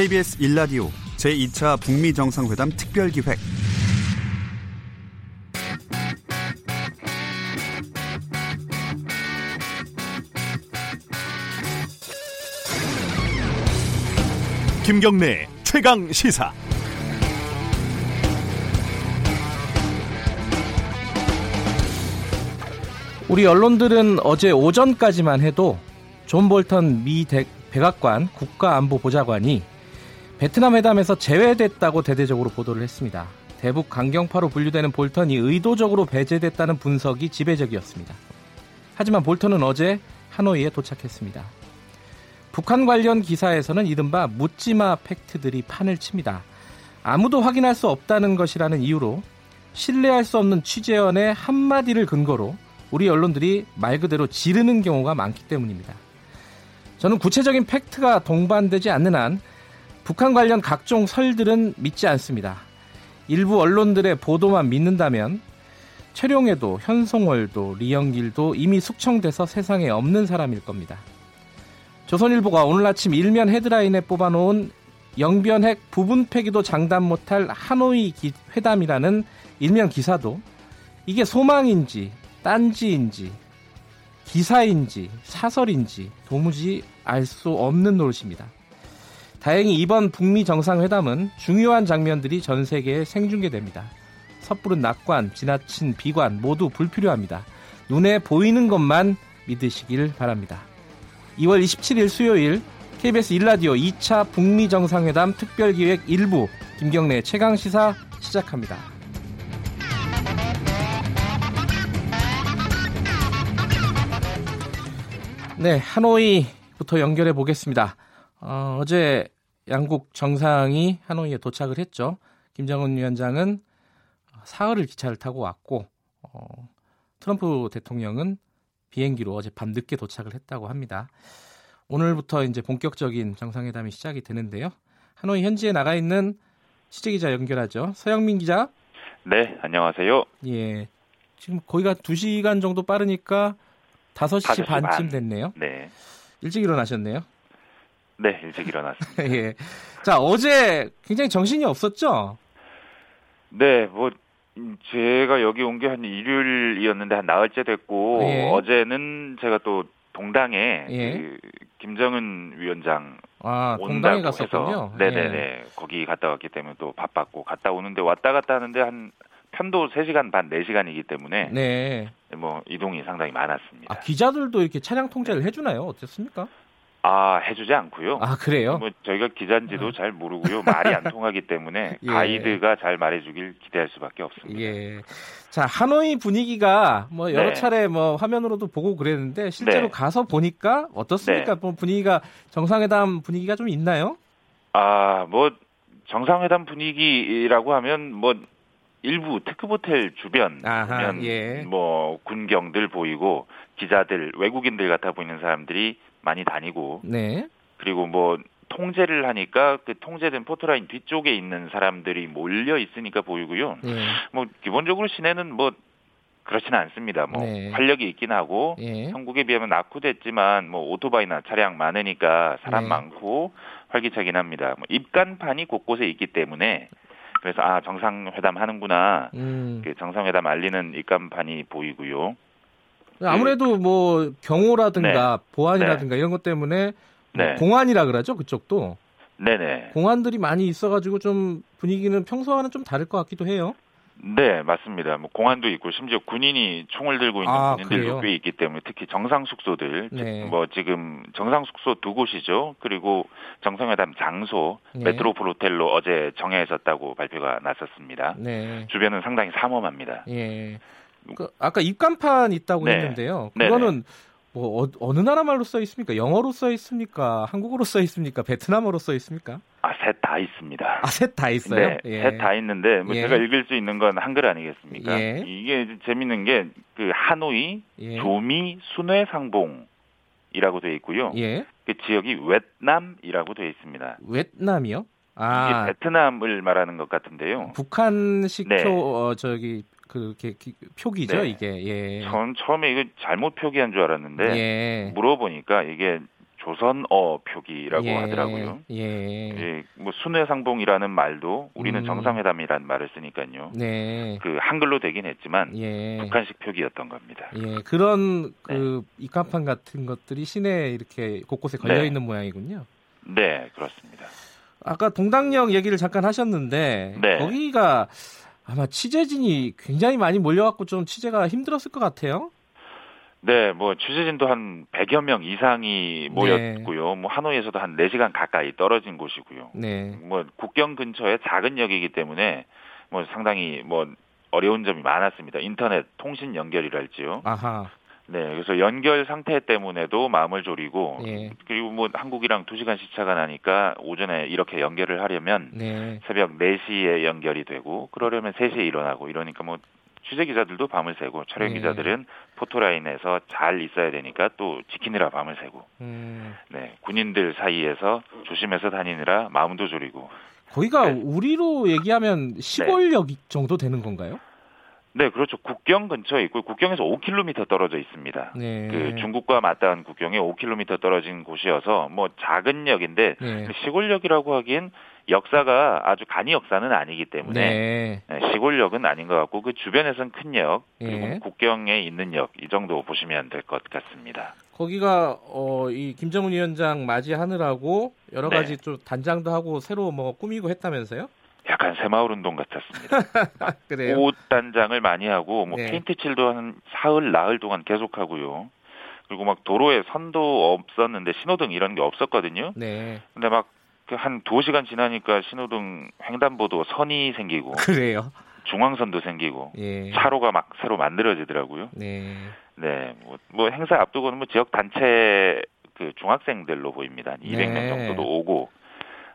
KBS 1라디오 제2차 북미 정상회담 특별 기획. 김경래 최강 시사. 우리 언론들은 어제 오전까지만 해도 존 볼턴 미 대, 백악관 국가안보보좌관이 베트남 회담에서 제외됐다고 대대적으로 보도를 했습니다. 대북 강경파로 분류되는 볼턴이 의도적으로 배제됐다는 분석이 지배적이었습니다. 하지만 볼턴은 어제 하노이에 도착했습니다. 북한 관련 기사에서는 이른바 묻지마 팩트들이 판을 칩니다. 아무도 확인할 수 없다는 것이라는 이유로 신뢰할 수 없는 취재원의 한마디를 근거로 우리 언론들이 말 그대로 지르는 경우가 많기 때문입니다. 저는 구체적인 팩트가 동반되지 않는 한 북한 관련 각종 설들은 믿지 않습니다. 일부 언론들의 보도만 믿는다면 최룡해도 현송월도 리영길도 이미 숙청돼서 세상에 없는 사람일 겁니다. 조선일보가 오늘 아침 일면 헤드라인에 뽑아놓은 영변핵 부분 폐기도 장담 못할 하노이 회담이라는 일면 기사도 이게 소망인지 딴지인지 기사인지 사설인지 도무지 알 수 없는 노릇입니다. 다행히 이번 북미 정상회담은 중요한 장면들이 전 세계에 생중계됩니다. 섣부른 낙관, 지나친 비관 모두 불필요합니다. 눈에 보이는 것만 믿으시길 바랍니다. 2월 27일 수요일 KBS 1라디오 2차 북미 정상회담 특별기획 1부 김경래 최강 시사 시작합니다. 네, 하노이부터 연결해 보겠습니다. 어, 제 양국 정상이 하노이에 도착을 했죠. 김정은 위원장은 사흘을 기차를 타고 왔고 어, 트럼프 대통령은 비행기로 어제 밤 늦게 도착을 했다고 합니다. 오늘부터 이제 본격적인 정상회담이 시작이 되는데요. 하노이 현지에 나가 있는 취재 기자 연결하죠. 서영민 기자. 네, 안녕하세요. 예. 지금 거기가 2시간 정도 빠르니까 5시, 5시 반쯤 됐네요. 네. 일찍 일어나셨네요. 네, 일찍 일어났습니다. 예. 자, 어제 굉장히 정신이 없었죠? 네, 뭐 제가 여기 온 게 한 일요일이었는데 한 나흘째 됐고 예. 어제는 제가 또 동당에 예. 그 김정은 위원장 아, 동당에 갔었군요. 네네네 예. 거기 갔다 왔기 때문에 또 바빴고 갔다 오는데 왔다 갔다 하는데 한 편도 3시간 반 4시간이기 때문에 네. 뭐 이동이 상당히 많았습니다. 아, 기자들도 이렇게 차량 통제를 해 주나요? 어떻습니까? 아 해주지 않고요. 아 그래요? 뭐 저희가 기자인지도 어. 잘 모르고요. 말이 안 통하기 때문에 예. 가이드가 잘 말해주길 기대할 수밖에 없습니다. 예. 자 하노이 분위기가 뭐 여러 네. 차례 뭐 화면으로도 보고 그랬는데 실제로 네. 가서 보니까 어떻습니까? 네. 뭐 분위기가 정상회담 분위기가 좀 있나요? 아 뭐 정상회담 분위기라고 하면 뭐 일부 특급 호텔 주변 아하, 예. 뭐 군경들 보이고 기자들 외국인들 같아 보이는 사람들이 많이 다니고 네. 그리고 뭐 통제를 하니까 그 통제된 포토라인 뒤쪽에 있는 사람들이 몰려 있으니까 보이고요. 네. 뭐 기본적으로 시내는 뭐 그렇지는 않습니다. 뭐 네. 활력이 있긴 하고 예. 한국에 비하면 낙후됐지만 뭐 오토바이나 차량 많으니까 사람 네. 많고 활기차긴 합니다. 뭐 입간판이 곳곳에 있기 때문에 그래서 아 정상회담 하는구나 음. 그 정상회담 알리는 입간판이 보이고요. 아무래도 뭐 경호라든가 네. 보안이라든가 네. 이런 것 때문에 뭐 네. 공안이라 그러죠 그쪽도. 네네. 공안들이 많이 있어가지고 좀 분위기는 평소와는 좀 다를 것 같기도 해요. 네, 맞습니다. 뭐 공안도 있고 심지어 군인이 총을 들고 있는 아, 군인들도 그래요? 꽤 있기 때문에 특히 정상 숙소들, 네. 뭐 지금 정상 숙소 두 곳이죠. 그리고 정상회담 장소 네. 메트로폴 호텔로 어제 정해졌다고 발표가 났었습니다. 네. 주변은 상당히 삼엄합니다. 예. 그 아까 입간판 있다고 네. 했는데요. 그거는 뭐 어, 느 나라 말로 써 있습니까? 영어로 써 있습니까? 한국어로 써 있습니까? 베트남어로 써 있습니까? 아, 셋 다 있습니다. 아, 셋 다 있어요? 네, 예. 셋다 있는데 뭐 예. 제가 읽을 수 있는 건 한글 아니겠습니까? 예. 이게 재밌는 게 그 하노이 예. 조미 순회 상봉이라고 되어 있고요. 예. 그 지역이 웨트남이라고 되어 있습니다. 웨트남이요? 아. 이게 베트남을 말하는 것 같은데요. 북한식 네. 표 어, 저기 그렇게 표기죠 네. 이게. 예. 전 처음에 이거 잘못 표기한 줄 알았는데 예. 물어보니까 이게 조선어 표기라고 예, 하더라고요. 예. 예, 뭐 순회상봉이라는 말도 우리는 음. 정상회담이라는 말을 쓰니까요. 네. 그 한글로 되긴 했지만 예. 북한식 표기였던 겁니다. 예, 그런 그 네. 입간판 같은 것들이 시내에 이렇게 곳곳에 걸려 네. 있는 모양이군요. 네, 그렇습니다. 아까 동당역 얘기를 잠깐 하셨는데 네. 거기가 아마 취재진이 굉장히 많이 몰려갖고 좀 취재가 힘들었을 것 같아요. 네, 뭐 취재진도 한 100여 명 이상이 모였고요. 네. 뭐 하노이에서도 한 4시간 가까이 떨어진 곳이고요. 네. 뭐 국경 근처에 작은 역이기 때문에 뭐 상당히 뭐 어려운 점이 많았습니다. 인터넷 통신 연결이랄지요. 아하. 네, 그래서 연결 상태 때문에도 마음을 졸이고 네. 그리고 뭐 한국이랑 2시간 시차가 나니까 오전에 이렇게 연결을 하려면 네. 새벽 4시에 연결이 되고 그러려면 3시에 일어나고 이러니까 뭐 취재 기자들도 밤을 새고 촬영 네. 기자들은 포토라인에서 잘 있어야 되니까 또 지키느라 밤을 새고 음. 네 군인들 사이에서 조심해서 다니느라 마음도 졸이고 거기가 네. 우리로 얘기하면 시골역 네. 정도 되는 건가요? 네, 그렇죠. 국경 근처에 있고 국경에서 5km 떨어져 있습니다. 네. 그 중국과 맞닿은 국경에 5km 떨어진 곳이어서 뭐 작은 역인데 네. 시골역이라고 하기엔 역사가 아주 간이 역사는 아니기 때문에 네. 네, 시골역은 아닌 것 같고 그 주변에선 큰 역, 그리고 네. 국경에 있는 역 이 정도 보시면 될 것 같습니다. 거기가 어, 이 김정은 위원장 맞이하느라고 여러 네. 가지 좀 단장도 하고 새로 뭐 꾸미고 했다면서요? 약간 새마을 운동 같았습니다. 그래요? 옷 단장을 많이 하고 뭐 네. 페인트 칠도 한 사흘 나흘 동안 계속 하고요. 그리고 막 도로에 선도 없었는데 신호등 이런 게 없었거든요. 네. 근데 막 한 두 시간 지나니까 신호등 횡단보도 선이 생기고 그래요. 중앙선도 생기고 예. 차로가 막 새로 만들어지더라고요. 네. 네. 뭐, 뭐 행사 앞두고는 뭐 지역 단체 그 중학생들로 보입니다. 200명 네. 정도도 오고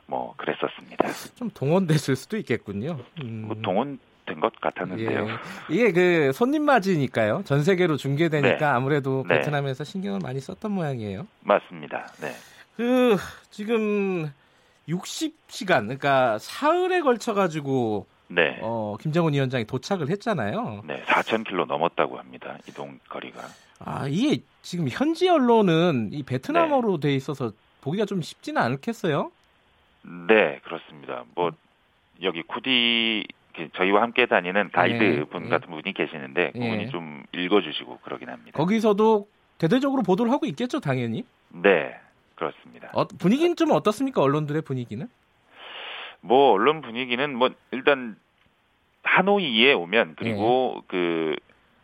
뭐 그랬었습니다. 좀 동원됐을 수도 있겠군요. 음. 뭐 동원 된것 같았는데요. 예. 이게 그 손님 맞이니까요. 전 세계로 중계되니까 네. 아무래도 네. 베트남에서 신경을 많이 썼던 모양이에요. 맞습니다. 네. 그 지금 60시간 그러니까 사흘에 걸쳐 가지고 네. 어, 김정은 위원장이 도착을 했잖아요. 네, 4,000km 넘었다고 합니다. 이동 거리가. 아, 이게 지금 현지 언론은 이 베트남어로 네. 돼 있어서 보기가 좀 쉽지는 않겠어요? 네, 그렇습니다. 뭐 여기 쿠디 저희와 함께 다니는 가이드 네, 분 네. 같은 분이 계시는데 그분이 네. 좀 읽어주시고 그러긴 합니다. 거기서도 대대적으로 보도를 하고 있겠죠, 당연히. 네, 그렇습니다. 어, 분위기는 좀 어떻습니까, 언론들의 분위기는? 뭐 언론 분위기는 뭐 일단 하노이에 오면 그리고 네. 그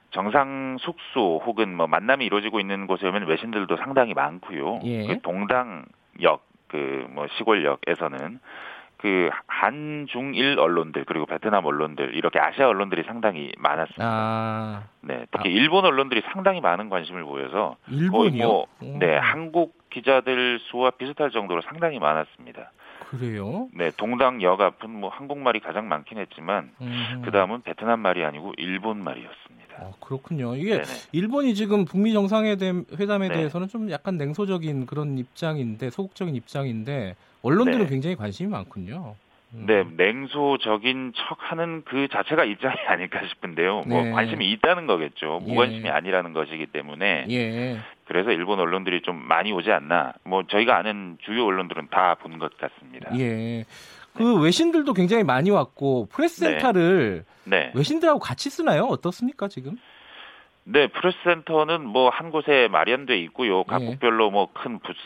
정상 숙소 혹은 뭐 만남이 이루어지고 있는 곳에 오면 외신들도 상당히 많고요. 예. 그 동당역 그 뭐 시골역에서는 그 한중일 언론들 그리고 베트남 언론들 이렇게 아시아 언론들이 상당히 많았습니다. 아. 네, 특히 아. 일본 언론들이 상당히 많은 관심을 보여서 일본이요? 뭐, 네, 한국 기자들 수와 비슷할 정도로 상당히 많았습니다. 그래요? 네, 동당역 앞은 뭐 한국말이 가장 많긴 했지만 그 다음은 베트남 말이 아니고 일본 말이었습니다. 아, 그렇군요. 이게 네네. 일본이 지금 북미 정상회담에 네. 대해서는 좀 약간 냉소적인 그런 입장인데 소극적인 입장인데 언론들은 네. 굉장히 관심이 많군요. 음. 네, 냉소적인 척하는 그 자체가 입장이 아닐까 싶은데요. 뭐 네. 관심이 있다는 거겠죠. 무관심이 예. 아니라는 것이기 때문에. 예. 그래서 일본 언론들이 좀 많이 오지 않나. 뭐 저희가 아는 주요 언론들은 다 본 것 같습니다. 예. 그 네. 외신들도 굉장히 많이 왔고 프레스 센터를 네. 네. 외신들하고 같이 쓰나요? 어떻습니까 지금? 네, 프레스 센터는 뭐 한 곳에 마련돼 있고요. 각국별로 뭐 큰 부스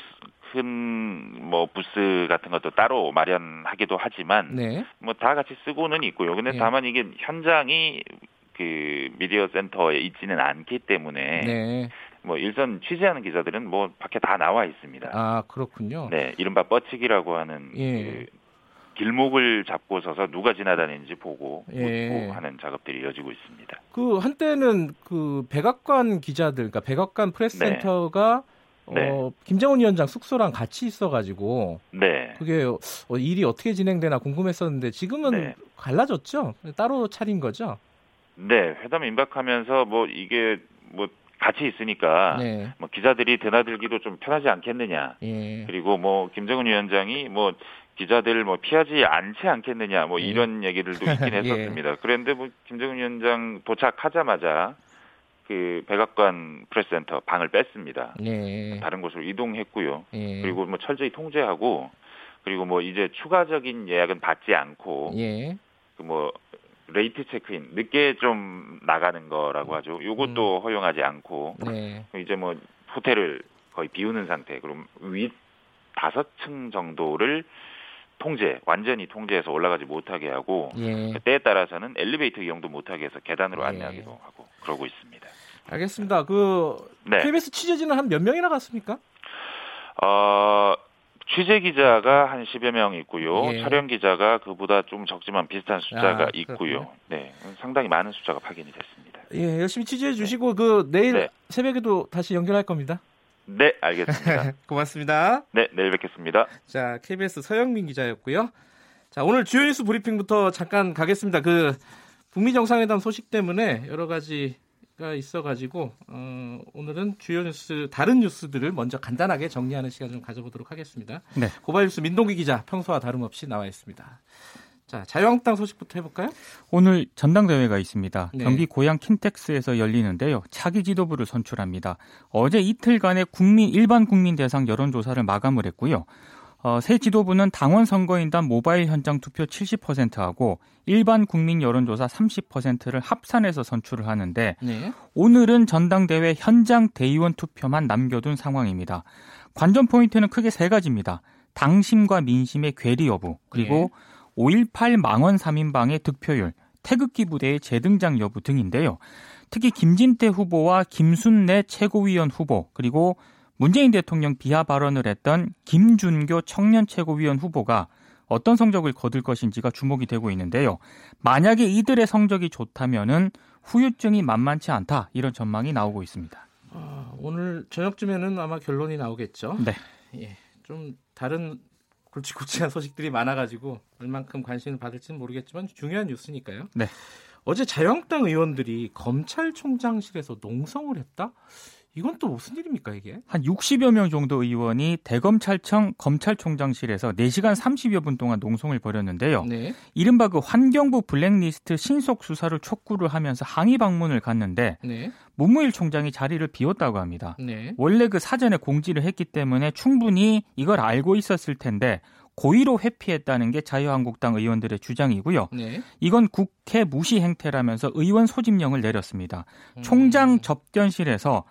큰 뭐 부스 같은 것도 따로 마련하기도 하지만 네. 뭐 다 같이 쓰고는 있고요. 근데 네. 다만 이게 현장이 그 미디어 센터에 있지는 않기 때문에 네. 뭐 일선 취재하는 기자들은 뭐 밖에 다 나와 있습니다. 아 그렇군요. 네, 이른바 뻗치기라고 하는 예. 그 길목을 잡고 서서 누가 지나다니는지 보고 예. 하는 작업들이 이어지고 있습니다. 그 한때는 그 백악관 기자들, 그러니까 백악관 프레스센터가 네. 어, 네. 김정은 위원장 숙소랑 같이 있어가지고 네. 그게 어, 일이 어떻게 진행되나 궁금했었는데 지금은 네. 갈라졌죠? 따로 차린 거죠? 네, 회담 임박하면서 뭐 이게 뭐 같이 있으니까 네. 뭐 기자들이 드나들기도 좀 편하지 않겠느냐. 예. 그리고 뭐 김정은 위원장이 뭐 기자들을 뭐 피하지 않지 않겠느냐 뭐 예. 이런 얘기들도 있긴 예. 했었습니다. 예. 그런데 뭐 김정은 위원장 도착하자마자 그 백악관 프레스센터 방을 뺐습니다. 네. 다른 곳으로 이동했고요. 네. 그리고 뭐 철저히 통제하고 그리고 뭐 이제 추가적인 예약은 받지 않고 예. 그뭐 late check-in 늦게 좀 나가는 거라고 하죠. 요것도 음. 허용하지 않고 네. 이제 뭐 호텔을 거의 비우는 상태. 그럼 위 다섯 층 정도를 통제, 완전히 통제해서 올라가지 못하게 하고 예. 때에 따라서는 엘리베이터 이용도 못하게 해서 계단으로 예. 안내하기도 하고 그러고 있습니다. 알겠습니다. 그 네. KBS 취재진은 한 몇 명이나 갔습니까? 어, 취재 기자가 한 10여 명 있고요. 예. 촬영 기자가 그보다 좀 적지만 비슷한 숫자가 아, 있고요. 네. 상당히 많은 숫자가 확인이 됐습니다. 예, 열심히 취재해 주시고 네. 그 내일 네. 새벽에도 다시 연결할 겁니다. 네, 알겠습니다. 고맙습니다. 네, 내일 뵙겠습니다. 자, KBS 서영민 기자였고요. 자, 오늘 주요 뉴스 브리핑부터 잠깐 가겠습니다. 그 북미 정상회담 소식 때문에 여러 가지가 있어가지고 어, 오늘은 주요 뉴스 다른 뉴스들을 먼저 간단하게 정리하는 시간 좀 가져보도록 하겠습니다. 네. 고발 뉴스 민동기 기자 평소와 다름없이 나와 있습니다. 자, 자유한국당 소식부터 해볼까요? 오늘 전당대회가 있습니다. 네. 경기 고양 킨텍스에서 열리는데요. 차기 지도부를 선출합니다. 어제 이틀간의 국민 일반 국민 대상 여론조사를 마감을 했고요. 어, 새 지도부는 당원 선거인단 모바일 현장 투표 70%하고 일반 국민 여론조사 30%를 합산해서 선출을 하는데 네. 오늘은 전당대회 현장 대의원 투표만 남겨둔 상황입니다. 관전 포인트는 크게 세 가지입니다. 당심과 민심의 괴리 여부 그리고 네. 5.18 망원 3인방의 득표율, 태극기 부대의 재등장 여부 등인데요. 특히 김진태 후보와 김순례 최고위원 후보, 그리고 문재인 대통령 비하 발언을 했던 김준교 청년 최고위원 후보가 어떤 성적을 거둘 것인지가 주목이 되고 있는데요. 만약에 이들의 성적이 좋다면은 후유증이 만만치 않다 이런 전망이 나오고 있습니다. 아, 오늘 저녁쯤에는 아마 결론이 나오겠죠. 네. 예, 좀 다른 굵직굵직한 소식들이 많아가지고 얼만큼 관심을 받을지는 모르겠지만 중요한 뉴스니까요. 네. 어제 자유한국당 의원들이 검찰총장실에서 농성을 했다? 이건 또 무슨 일입니까, 이게? 한 60여 명 정도 의원이 대검찰청 검찰총장실에서 4시간 30여 분 동안 농성을 벌였는데요. 네. 이른바 그 환경부 블랙리스트 신속 수사를 촉구를 하면서 항의 방문을 갔는데 네. 문무일 총장이 자리를 비웠다고 합니다. 네. 원래 그 사전에 공지를 했기 때문에 충분히 이걸 알고 있었을 텐데 고의로 회피했다는 게 자유한국당 의원들의 주장이고요. 네. 이건 국회 무시 행태라면서 의원 소집령을 내렸습니다. 음. 총장 접견실에서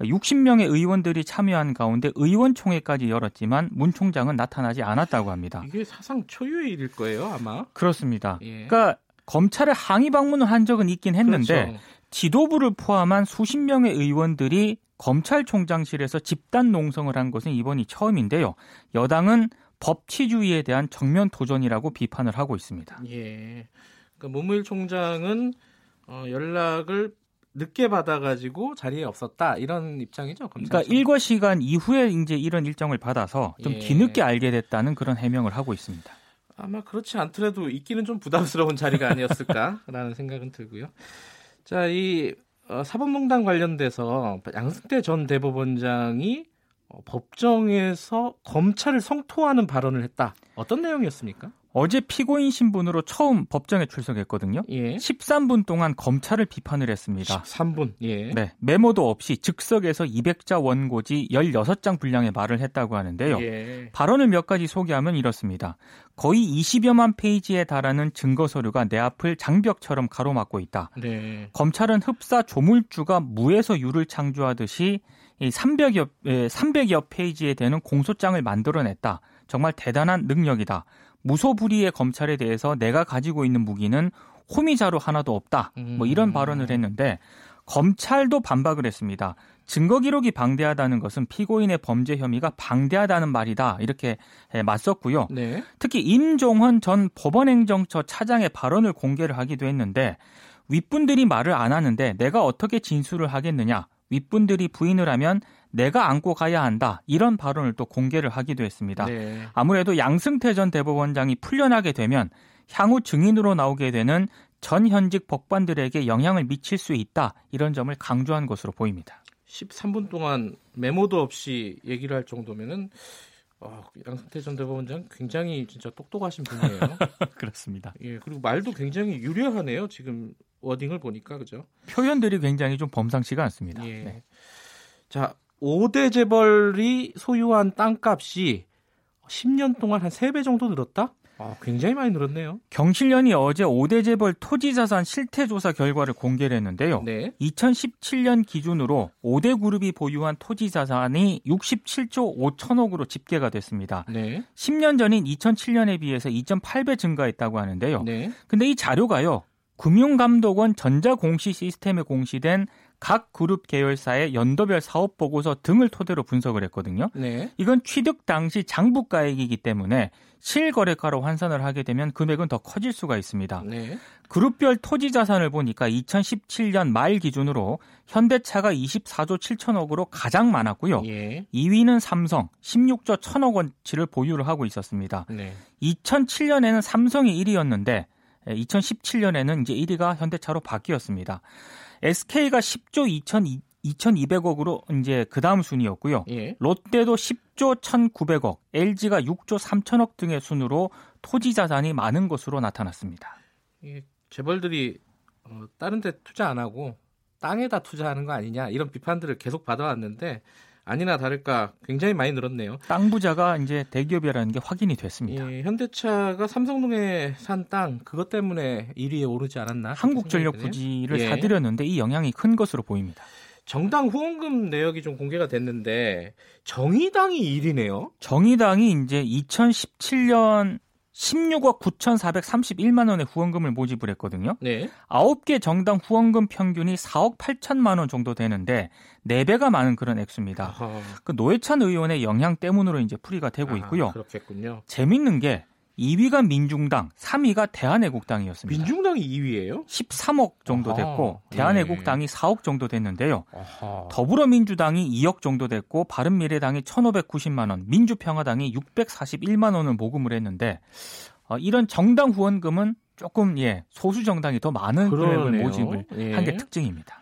60명의 의원들이 참여한 가운데 의원총회까지 열었지만 문 총장은 나타나지 않았다고 합니다. 이게 사상 초유의 일일 거예요, 아마. 그렇습니다. 예. 그러니까 검찰에 항의 방문을 한 적은 있긴 했는데 그렇죠. 지도부를 포함한 수십 명의 의원들이 검찰총장실에서 집단 농성을 한 것은 이번이 처음인데요. 여당은 법치주의에 대한 정면 도전이라고 비판을 하고 있습니다. 예. 그러니까 문무일 총장은 어, 연락을 늦게 받아가지고 자리에 없었다 이런 입장이죠. 검찰 그러니까 일과 시간 이후에 이제 이런 일정을 받아서 좀 예. 뒤늦게 알게 됐다는 그런 해명을 하고 있습니다. 아마 그렇지 않더라도 있기는 좀 부담스러운 자리가 아니었을까라는 생각은 들고요. 자, 이 어, 사법농단 관련돼서 양승태 전 대법원장이 어, 법정에서 검찰을 성토하는 발언을 했다. 어떤 내용이었습니까? 어제 피고인 신분으로 처음 법정에 출석했거든요. 예. 13분 동안 검찰을 비판을 했습니다. 13분. 예. 네. 메모도 없이 즉석에서 200자 원고지 16장 분량의 말을 했다고 하는데요. 예. 발언을 몇 가지 소개하면 이렇습니다. 거의 20여만 페이지에 달하는 증거 서류가 내 앞을 장벽처럼 가로막고 있다. 네. 검찰은 흡사 조물주가 무에서 유를 창조하듯이 300여 300여 페이지에 되는 공소장을 만들어냈다. 정말 대단한 능력이다. 무소불위의 검찰에 대해서 내가 가지고 있는 무기는 호미자로 하나도 없다. 뭐 이런 음. 발언을 했는데 검찰도 반박을 했습니다. 증거 기록이 방대하다는 것은 피고인의 범죄 혐의가 방대하다는 말이다. 이렇게 맞섰고요. 네. 특히 임종헌 전 법원행정처 차장의 발언을 공개를 하기도 했는데 윗분들이 말을 안 하는데 내가 어떻게 진술을 하겠느냐. 윗분들이 부인을 하면 내가 안고 가야 한다. 이런 발언을 또 공개를 하기도 했습니다. 네. 아무래도 양승태 전 대법원장이 풀려나게 되면 향후 증인으로 나오게 되는 전 현직 법관들에게 영향을 미칠 수 있다. 이런 점을 강조한 것으로 보입니다. 13분 동안 메모도 없이 얘기를 할 정도면은 어, 양승태 전 대법원장 굉장히 진짜 똑똑하신 분이에요. 그렇습니다. 예, 그리고 말도 굉장히 유려하네요. 지금 워딩을 보니까 그죠? 표현들이 굉장히 좀 범상치가 않습니다. 예. 네. 자, 5대 재벌이 소유한 땅값이 10년 동안 한 3배 정도 늘었다? 아, 굉장히 많이 늘었네요. 경실련이 어제 5대 재벌 토지자산 실태조사 결과를 공개를 했는데요. 네. 2017년 기준으로 5대 그룹이 보유한 토지자산이 67조 5천억으로 집계가 됐습니다. 네. 10년 전인 2007년에 비해서 2.8배 증가했다고 하는데요. 네. 근데 이 자료가요. 금융감독원 전자공시 시스템에 공시된 각 그룹 계열사의 연도별 사업 보고서 등을 토대로 분석을 했거든요. 네. 이건 취득 당시 장부가액이기 때문에 실거래가로 환산을 하게 되면 금액은 더 커질 수가 있습니다. 네. 그룹별 토지 자산을 보니까 2017년 말 기준으로 현대차가 24조 7천억으로 가장 많았고요. 예. 2위는 삼성 16조 1천억 원치를 보유를 하고 있었습니다. 네. 2007년에는 삼성이 1위였는데 2017년에는 이제 1위가 현대차로 바뀌었습니다. SK가 10조 2천 2,200억으로 이제 그 다음 순이었고요. 예. 롯데도 10조 1,900억, LG가 6조 3천억 등의 순으로 토지 자산이 많은 것으로 나타났습니다. 이 재벌들이 어, 다른 데 투자 안 하고 땅에다 투자하는 거 아니냐 이런 비판들을 계속 받아왔는데 아니나 다를까 굉장히 많이 늘었네요. 땅 부자가 이제 대기업이라는 게 확인이 됐습니다. 예, 현대차가 삼성동에 산 땅 그것 때문에 1위에 오르지 않았나? 한국전력 부지를 예. 사들였는데 이 영향이 큰 것으로 보입니다. 정당 후원금 내역이 좀 공개가 됐는데 정의당이 1위네요. 정의당이 이제 2017년 16억 9,431만 원의 후원금을 모집을 했거든요. 네. 9개 정당 후원금 평균이 4억 8천만 원 정도 되는데 4배가 많은 그런 액수입니다. 그 노회찬 의원의 영향 때문으로 이제 풀이가 되고 있고요. 아, 그렇겠군요. 재밌는 게 2위가 민중당, 3위가 대한애국당이었습니다. 민중당이 2위예요? 13억 정도 됐고 아하, 대한애국당이 네. 4억 정도 됐는데요. 아하. 더불어민주당이 2억 정도 됐고 바른미래당이 1,590만 원, 민주평화당이 641만 원을 모금을 했는데 어, 이런 정당 후원금은 조금 예 소수 정당이 더 많은 금액을 모집을 예. 한게 특징입니다.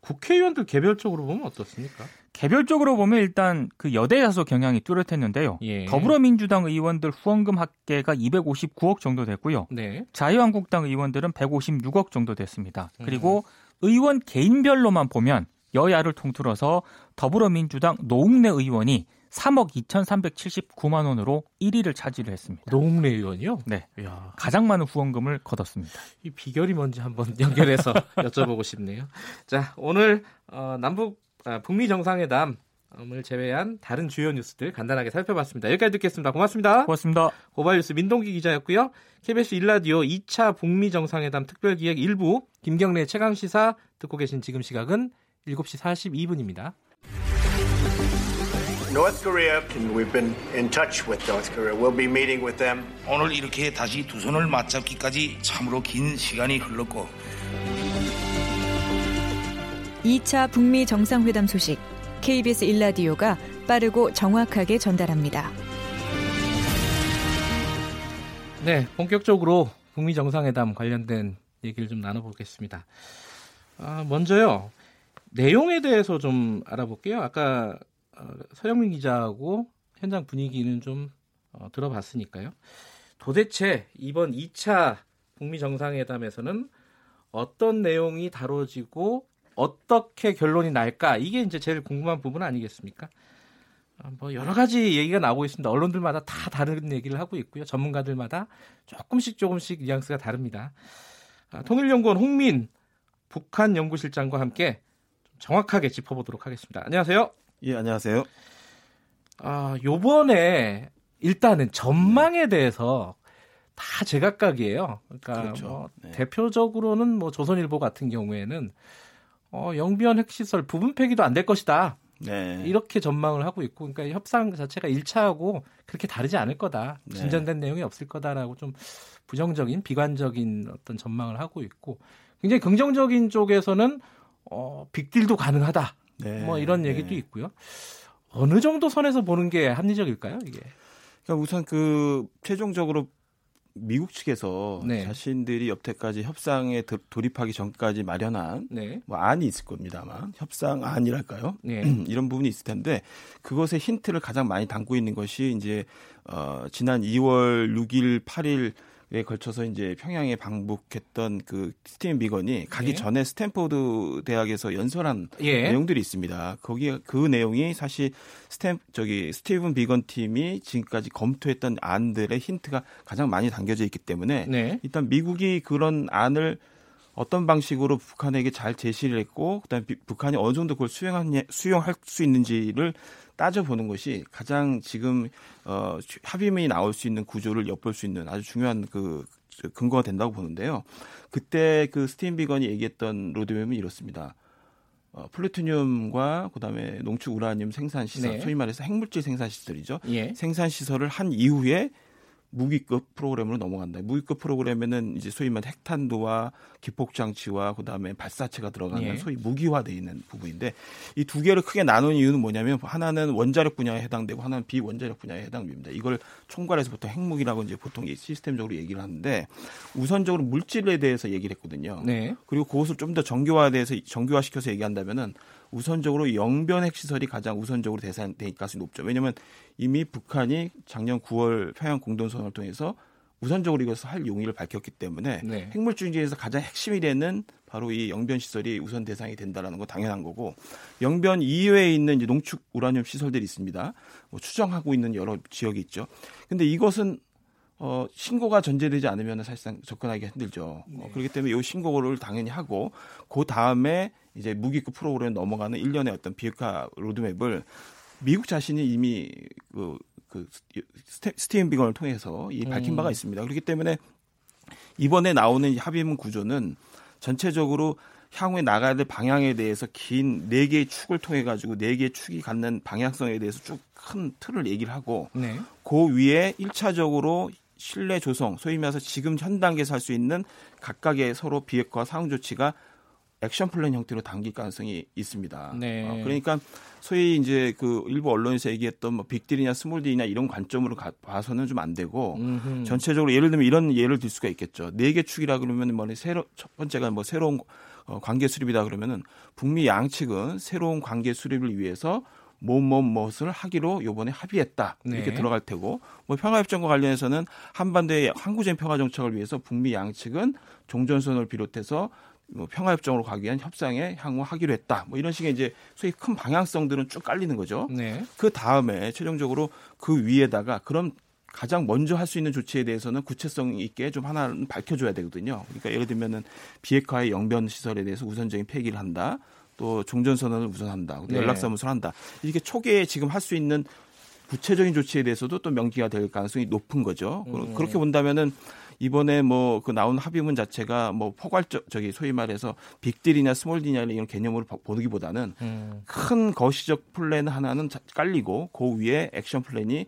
국회의원들 개별적으로 보면 어떻습니까? 개별적으로 보면 일단 그 여대 야소 경향이 뚜렷했는데요. 예. 더불어민주당 의원들 후원금 합계가 259억 정도 됐고요. 네. 자유한국당 의원들은 156억 정도 됐습니다. 그리고 음. 의원 개인별로만 보면 여야를 통틀어서 더불어민주당 노웅래 의원이 3억 2,379만 원으로 1위를 차지를 했습니다. 노웅래 의원이요? 네. 이야. 가장 많은 후원금을 거뒀습니다. 이 비결이 뭔지 한번 연결해서 여쭤보고 싶네요. 자, 오늘 어, 남북 아, 북미 정상회담을 제외한 다른 주요 뉴스들 간단하게 살펴봤습니다. 여기까지 듣겠습니다. 고맙습니다. 고맙습니다. 고발뉴스 민동기 기자였고요. KBS 일라디오 2차 북미 정상회담 특별기획 1부 김경래 최강 시사 듣고 계신 지금 시각은 7시 42분입니다. North Korea, we've been in touch with North Korea. We'll be meeting with them. 오늘 이렇게 다시 두 손을 맞잡기까지 참으로 긴 시간이 흘렀고 2차 북미 정상회담 소식 KBS 일라디오가 빠르고 정확하게 전달합니다. 네, 본격적으로 북미 정상회담 관련된 얘기를 좀 나눠보겠습니다. 아, 먼저요, 내용에 대해서 좀 알아볼게요. 아까 어, 서영민 기자하고 현장 분위기는 좀 어, 들어봤으니까요. 도대체 이번 2차 북미 정상회담에서는 어떤 내용이 다뤄지고 어떻게 결론이 날까 이게 이제 제일 궁금한 부분 아니겠습니까? 어, 뭐 여러 가지 얘기가 나오고 있습니다. 언론들마다 다 다른 얘기를 하고 있고요. 전문가들마다 조금씩 조금씩 뉘앙스가 다릅니다. 아, 통일연구원 홍민 북한 연구실장과 함께 정확하게 짚어보도록 하겠습니다. 안녕하세요. 예, 안녕하세요. 아, 요번에 일단은 전망에 대해서 다 제각각이에요. 그러니까 그렇죠. 뭐 네. 대표적으로는 뭐 조선일보 같은 경우에는 어, 영비원 핵시설 부분 폐기도 안 될 것이다. 네. 이렇게 전망을 하고 있고, 그러니까 협상 자체가 1차하고 그렇게 다르지 않을 거다. 네. 진전된 네. 내용이 없을 거다라고 좀 부정적인, 비관적인 어떤 전망을 하고 있고, 굉장히 긍정적인 쪽에서는 어, 빅딜도 가능하다. 네. 뭐 이런 얘기도 네. 있고요. 어느 정도 선에서 보는 게 합리적일까요, 이게? 그러니까 우선 그 최종적으로 미국 측에서 네. 자신들이 여태까지 협상에 돌입하기 전까지 마련한 네. 뭐 안이 있을 겁니다 아마 협상 안이랄까요 네. 이런 부분이 있을 텐데 그것의 힌트를 가장 많이 담고 있는 것이 이제 어 지난 2월 6일 8일 에 걸쳐서 이제 평양에 방북했던 그 스티븐 비건이 가기 예. 전에 스탠포드 대학에서 연설한 예. 내용들이 있습니다. 거기 그 내용이 사실 스탠 저기 스티븐 비건 팀이 지금까지 검토했던 안들의 힌트가 가장 많이 담겨져 있기 때문에 네. 일단 미국이 그런 안을 어떤 방식으로 북한에게 잘 제시를 했고 그다음에 북한이 어느 정도 그걸 수용한 수용할 수 있는지를 따져보는 것이 가장 지금 어, 합의문이 나올 수 있는 구조를 엿볼 수 있는 아주 중요한 그 근거가 된다고 보는데요. 그때 그 스티븐 비건이 얘기했던 로드맵은 이렇습니다. 어, 플루토늄과 그다음에 농축 우라늄 생산 시설, 네. 소위 말해서 핵물질 생산 시설이죠. 예. 생산 시설을 한 이후에 무기급 프로그램으로 넘어간다. 무기급 프로그램에는 이제 소위 말 핵탄두와 기폭 장치와 그다음에 발사체가 들어가는 예. 소위 무기화돼 있는 부분인데 이 두 개를 크게 나눈 이유는 뭐냐면 하나는 원자력 분야에 해당되고 하나는 비원자력 분야에 해당됩니다. 이걸 총괄해서 보통 핵무기라고 이제 보통 시스템적으로 얘기를 하는데 우선적으로 물질에 대해서 얘기를 했거든요. 네. 그리고 그것을 좀 더 정교화돼서 정교화시켜서 얘기한다면은 우선적으로 영변 핵시설이 가장 우선적으로 대상될 가능성이 높죠. 왜냐하면 이미 북한이 작년 9월 평양 공동선언을 통해서 우선적으로 이것을 할 용의를 밝혔기 때문에 네. 핵물 중에서 가장 핵심이 되는 바로 이 영변 시설이 우선 대상이 된다라는 거 당연한 거고 영변 이외에 있는 이제 농축 우라늄 시설들이 있습니다. 뭐 추정하고 있는 여러 지역이 있죠. 근데 이것은 어, 신고가 전제되지 않으면 사실상 접근하기 힘들죠. 어, 네. 어, 그렇기 때문에 이 신고를 당연히 하고 그 다음에 이제 무기급 프로그램 넘어가는 일련의 어떤 비핵화 로드맵을 미국 자신이 이미 그, 그 스티븐 비건을 통해서 이 밝힌 바가 음. 있습니다. 그렇기 때문에 이번에 나오는 합의문 구조는 전체적으로 향후에 나가야 될 방향에 대해서 긴 네 개의 축을 통해 가지고 네 개의 축이 갖는 방향성에 대해서 쭉 큰 틀을 얘기를 하고 네. 그 위에 1차적으로 신뢰 조성, 소위 말해서 지금 현 단계에서 할 수 있는 각각의 서로 비핵화 상응 조치가 action plan 형태로 담길 가능성이 있습니다. 네. 어, 그러니까 소위 이제 그 일부 언론에서 얘기했던 뭐 빅딜이냐 small deal이냐 이런 관점으로 가, 봐서는 좀 안 되고 음흠. 전체적으로 예를 들면 이런 예를 들 수가 있겠죠. 네 개 축이라 그러면 뭐 새로 첫 번째가 뭐 새로운 어, 관계 수립이다 그러면은 북미 양측은 새로운 관계 수립을 위해서 뭐뭐 무엇을 하기로 요번에 합의했다 이렇게 네. 들어갈 테고 뭐 평화협정과 관련해서는 한반도의 항구적 평화 정착을 위해서 북미 양측은 종전선을 비롯해서 뭐 평화협정으로 가기 위한 협상에 향후 하기로 했다. 뭐 이런 식의 이제 소위 큰 방향성들은 쭉 깔리는 거죠. 네. 그 다음에 최종적으로 그 위에다가 그럼 가장 먼저 할 수 있는 조치에 대해서는 구체성 있게 좀 하나는 밝혀줘야 되거든요. 그러니까 예를 들면은 비핵화의 영변 시설에 대해서 우선적인 폐기를 한다. 또 종전 선언을 우선한다. 네. 연락사무소를 한다. 이렇게 초기에 지금 할 수 있는 구체적인 조치에 대해서도 또 명기가 될 가능성이 높은 거죠. 음. 그렇게 본다면은 이번에 뭐 그 나온 합의문 자체가 뭐 포괄적 저기 소위 말해서 빅딜이냐 small deal이냐 이런 개념으로 보기보다는 음. 큰 거시적 플랜 하나는 깔리고 그 위에 action plan이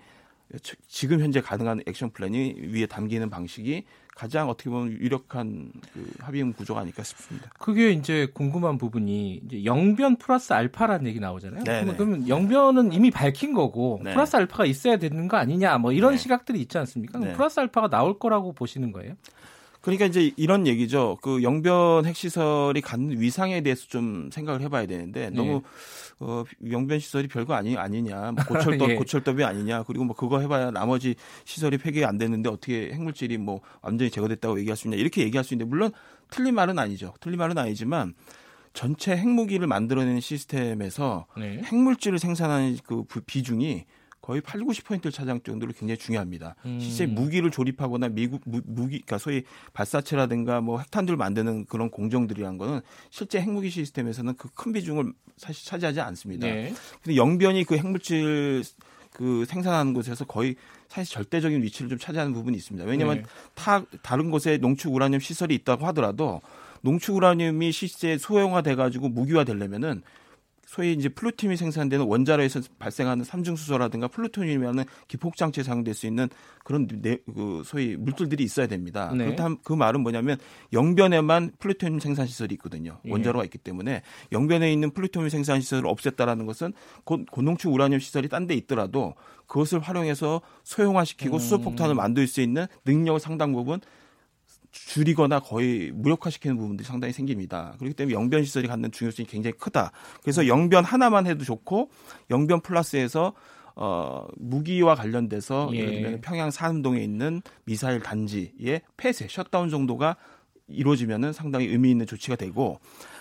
지금 현재 가능한 action plan이 위에 담기는 방식이 가장 어떻게 보면 유력한 그 합의문 구조가 아닐까 싶습니다. 그게 이제 궁금한 부분이 이제 영변 플러스 알파라는 얘기 나오잖아요. 네네. 그러면 영변은 이미 밝힌 거고 네. 플러스 알파가 있어야 되는 거 아니냐 뭐 이런 네. 시각들이 있지 않습니까? 네. 플러스 알파가 나올 거라고 보시는 거예요? 그러니까 이제 이런 얘기죠. 그 영변 핵시설이 갖는 위상에 대해서 좀 생각을 해봐야 되는데 너무 네. 어, 영변 시설이 별거 아니 아니냐, 뭐 고철도 예. 고철더비 아니냐, 그리고 뭐 그거 해봐야 나머지 시설이 폐기 안 됐는데 어떻게 핵물질이 뭐 완전히 제거됐다고 얘기할 수 있냐 이렇게 얘기할 수 있는데 물론 틀린 말은 아니죠. 틀린 말은 아니지만 전체 핵무기를 만들어내는 시스템에서 네. 핵물질을 생산하는 그 비중이 거의 8, 90%를 차지할 정도로 굉장히 중요합니다. 음. 실제 무기를 조립하거나 미국 무, 기 그러니까 소위 발사체라든가 뭐 핵탄두를 만드는 그런 공정들이란 거는 실제 핵무기 시스템에서는 그 큰 비중을 사실 차지하지 않습니다. 네. 근데 영변이 그 핵물질 그 생산하는 곳에서 거의 사실 절대적인 위치를 좀 차지하는 부분이 있습니다. 왜냐하면 네. 타, 다른 곳에 농축 우라늄 시설이 있다고 하더라도 농축 우라늄이 실제 소형화돼 가지고 무기화 되려면은 소위 이제 플루토늄이 생산되는 원자로에서 발생하는 삼중수소라든가 플루토늄이라는 기폭장치에 사용될 수 있는 그런 네, 그 소위 물질들이 있어야 됩니다. 네. 그렇다면 그 말은 뭐냐면 영변에만 플루토늄 생산 시설이 있거든요. 예. 원자로가 있기 때문에 영변에 있는 플루토늄 생산 시설을 없앴다라는 것은 곧 고농축 우라늄 시설이 딴 데 있더라도 그것을 활용해서 소형화시키고 음. 수소폭탄을 만들 수 있는 능력을 상당 부분 줄이거나 거의 무력화시키는 부분들이 상당히 생깁니다. 그렇기 때문에 영변 시설이 갖는 중요성이 굉장히 크다. 그래서 영변 하나만 해도 좋고 영변 플러스에서 어, 무기와 관련돼서 예. 예를 들면 평양 산음동에 있는 미사일 단지의 폐쇄, 셧다운 정도가 이루어지면은 상당히 의미 있는 조치가 되고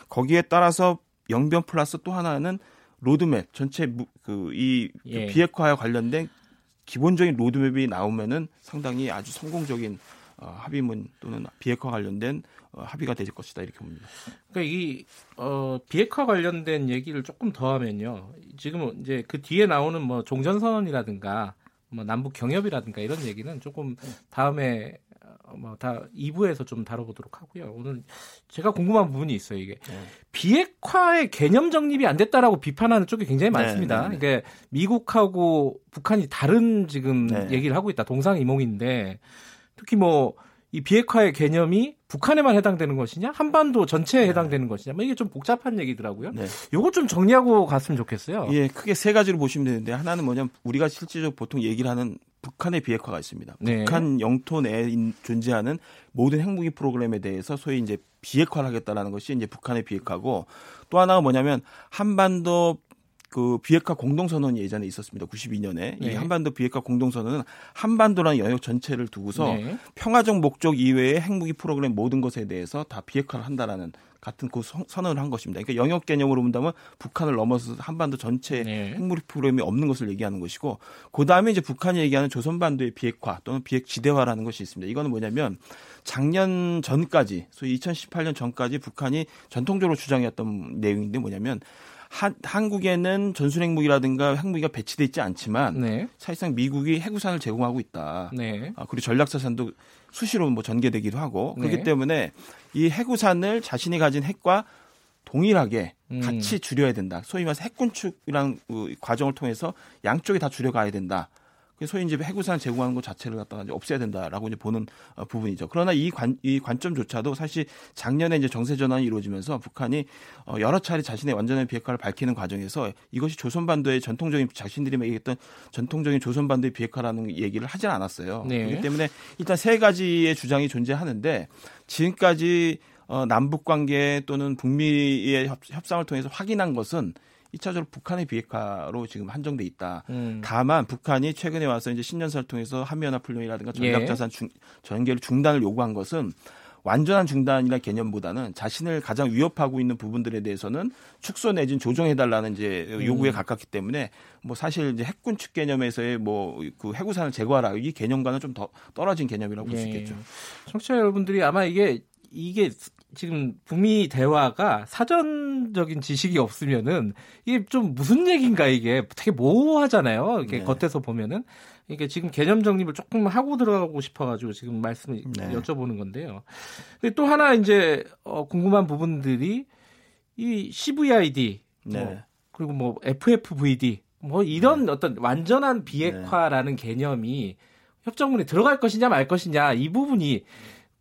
거기에 따라서 영변 플러스 또 하나는 로드맵 전체 그이 예. 비핵화와 관련된 기본적인 로드맵이 나오면은 상당히 아주 성공적인 어, 합의문 또는 비핵화 관련된 어, 합의가 될 것이다 이렇게 봅니다. 그러니까 이 어, 비핵화 관련된 얘기를 조금 더 하면요. 지금 이제 그 뒤에 나오는 뭐 종전 선언이라든가 뭐 남북 경협이라든가 이런 얘기는 조금 다음에 어, 뭐다 2부에서 좀 다뤄보도록 하고요. 오늘 제가 궁금한 부분이 있어요. 이게 네. 비핵화의 개념 정립이 안 됐다라고 비판하는 쪽이 굉장히 네, 많습니다. 네, 네, 그러니까 미국하고 북한이 다른 지금 네. 얘기를 하고 있다. 동상 이몽인데 특히 뭐 이 비핵화의 개념이 북한에만 해당되는 것이냐, 한반도 전체에 네. 해당되는 것이냐, 뭐 이게 좀 복잡한 얘기더라고요. 네. 요거 좀 정리하고 갔으면 좋겠어요. 예, 크게 세 가지로 보시면 되는데 하나는 뭐냐면 우리가 실질적으로 보통 얘기를 하는 북한의 비핵화가 있습니다. 네. 북한 영토 내에 존재하는 모든 핵무기 프로그램에 대해서 소위 이제 비핵화를 하겠다라는 것이 이제 북한의 비핵화고 또 하나가 뭐냐면 한반도 그 비핵화 공동선언이 예전에 있었습니다. 92년에 네. 이 한반도 비핵화 공동선언은 한반도라는 영역 전체를 두고서 네. 평화적 목적 이외의 핵무기 프로그램 모든 것에 대해서 다 비핵화를 한다라는 같은 그 선언을 한 것입니다. 그러니까 영역 개념으로 본다면 북한을 넘어서 한반도 전체 네. 핵무기 프로그램이 없는 것을 얘기하는 것이고 그 다음에 이제 북한이 얘기하는 조선반도의 비핵화 또는 비핵 지대화라는 것이 있습니다. 이거는 뭐냐면 작년 전까지 소위 2018년 전까지 북한이 전통적으로 주장했던 내용인데 뭐냐면 한, 한국에는 전술 핵무기라든가 핵무기가 배치돼 있지 않지만 네. 사실상 미국이 핵우산을 제공하고 있다. 네. 아, 그리고 전략자산도 수시로 뭐 전개되기도 하고 그렇기 네. 때문에 이 핵우산을 자신이 가진 핵과 동일하게 음. 같이 줄여야 된다. 소위 말해서 핵군축이라는 그 과정을 통해서 양쪽이 다 줄여가야 된다. 소위 이제 해구산 제공하는 것 자체를 갖다가 이제 없애야 된다라고 이제 보는 어, 부분이죠. 그러나 이 관, 이 관점조차도 사실 작년에 이제 정세 전환이 이루어지면서 북한이 어, 여러 차례 자신의 완전한 비핵화를 밝히는 과정에서 이것이 조선 반도의 전통적인 자신들이 얘기했던 전통적인 조선 반도의 비핵화라는 얘기를 하진 않았어요. 네. 그렇기 때문에 일단 세 가지의 주장이 존재하는데 지금까지 어, 남북 관계 또는 북미의 협상을 통해서 확인한 것은 1차적으로 북한의 비핵화로 지금 한정돼 있다. 음. 다만 북한이 최근에 와서 이제 신년사를 통해서 한미연합 훈련이라든가 전략자산 예. 중, 전개를 중단을 요구한 것은 완전한 중단이나 개념보다는 자신을 가장 위협하고 있는 부분들에 대해서는 축소 내진 조정해달라는 이제 요구에 음. 가깝기 때문에 뭐 사실 이제 핵군축 개념에서의 뭐 그 해구산을 제거하라 이 개념과는 좀 더 떨어진 개념이라고 볼수 예. 있겠죠. 청취자 여러분들이 아마 이게 이게 지금 북미 대화가 사전적인 지식이 없으면은 이게 좀 무슨 얘기인가 이게 되게 모호하잖아요. 이게 네. 겉에서 보면은 이게 지금 개념 정립을 조금 하고 들어가고 싶어가지고 지금 말씀 을 네. 여쭤보는 건데요. 근데 또 하나 이제 어, 궁금한 부분들이 이 CVID 네. 뭐, 그리고 뭐 FFVD 뭐 이런 네. 어떤 완전한 비핵화라는 네. 개념이 협정문에 들어갈 것이냐 말 것이냐 이 부분이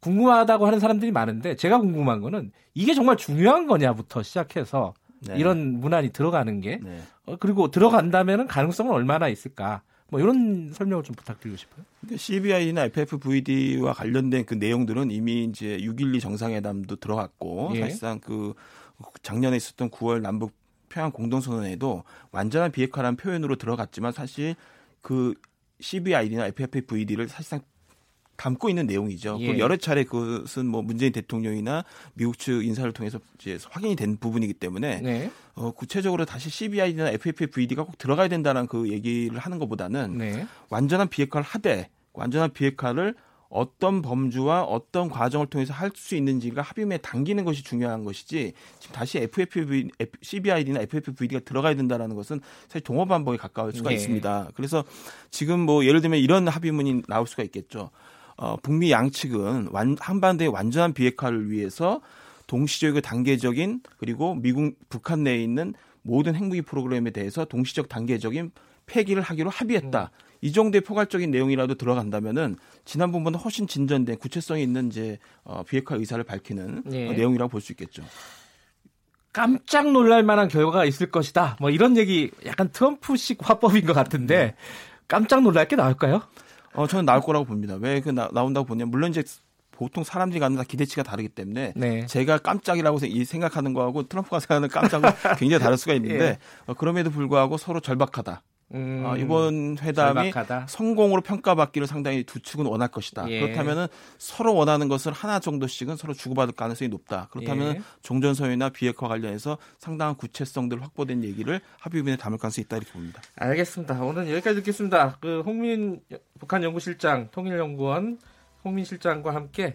궁금하다고 하는 사람들이 많은데 제가 궁금한 거는 이게 정말 중요한 거냐부터 시작해서 네. 이런 문안이 들어가는 게 네. 어, 그리고 들어간다면 가능성은 얼마나 있을까 뭐 이런 설명을 좀 부탁드리고 싶어요. CBI나 FFVD와 관련된 그 내용들은 이미 이제 6.12 정상회담도 들어갔고 예. 사실상 그 작년에 있었던 9월 남북 평양 공동선언에도 완전한 비핵화라는 표현으로 들어갔지만 사실 그 CBID나 FFVD를 사실상 담고 있는 내용이죠. 예. 여러 차례 그것은 뭐 문재인 대통령이나 미국 측 인사를 통해서 이제 확인이 된 부분이기 때문에 네. 어, 구체적으로 다시 CBI나 FFVD가 꼭 들어가야 된다는 그 얘기를 하는 것보다는 네. 완전한 비핵화를 하되 완전한 비핵화를 어떤 범주와 어떤 과정을 통해서 할 수 있는지가 합의문에 당기는 것이 중요한 것이지 지금 다시 FFV, CBID나 FFVD가 들어가야 된다라는 것은 사실 동업 반복에 가까울 수가 네. 있습니다. 그래서 지금 뭐 예를 들면 이런 합의문이 나올 수가 있겠죠. 어, 북미 양측은 완, 한반도의 완전한 비핵화를 위해서 동시적이고 단계적인 그리고 미국 북한 내에 있는 모든 핵무기 프로그램에 대해서 동시적 단계적인 폐기를 하기로 합의했다. 음. 이 정도의 포괄적인 내용이라도 들어간다면은 지난번보다 훨씬 진전된 구체성이 있는 이제 어, 비핵화 의사를 밝히는 네. 어, 내용이라고 볼 수 있겠죠. 깜짝 놀랄 만한 결과가 있을 것이다. 뭐 이런 얘기 약간 트럼프식 화법인 것 같은데 네. 깜짝 놀랄 게 나올까요? 어, 저는 나올 거라고 봅니다. 왜 그 나온다고 보냐면 물론 이제 보통 사람들이 갖는 다 기대치가 다르기 때문에 네. 제가 깜짝이라고 생각하는 거하고 트럼프가 생각하는 깜짝은 굉장히 다를 수가 있는데 예. 어, 그럼에도 불구하고 서로 절박하다. 음, 어, 이번 회담이 절박하다. 성공으로 평가받기를 상당히 두 측은 원할 것이다. 예. 그렇다면은 서로 원하는 것을 하나 정도씩은 서로 주고받을 가능성이 높다. 그렇다면 예. 종전선언이나 비핵화 관련해서 상당한 구체성들 확보된 얘기를 합의문에 담을 가능성이 있다 이렇게 봅니다. 알겠습니다. 오늘 여기까지 듣겠습니다. 그 홍민 북한 연구실장 통일연구원 홍민 실장과 함께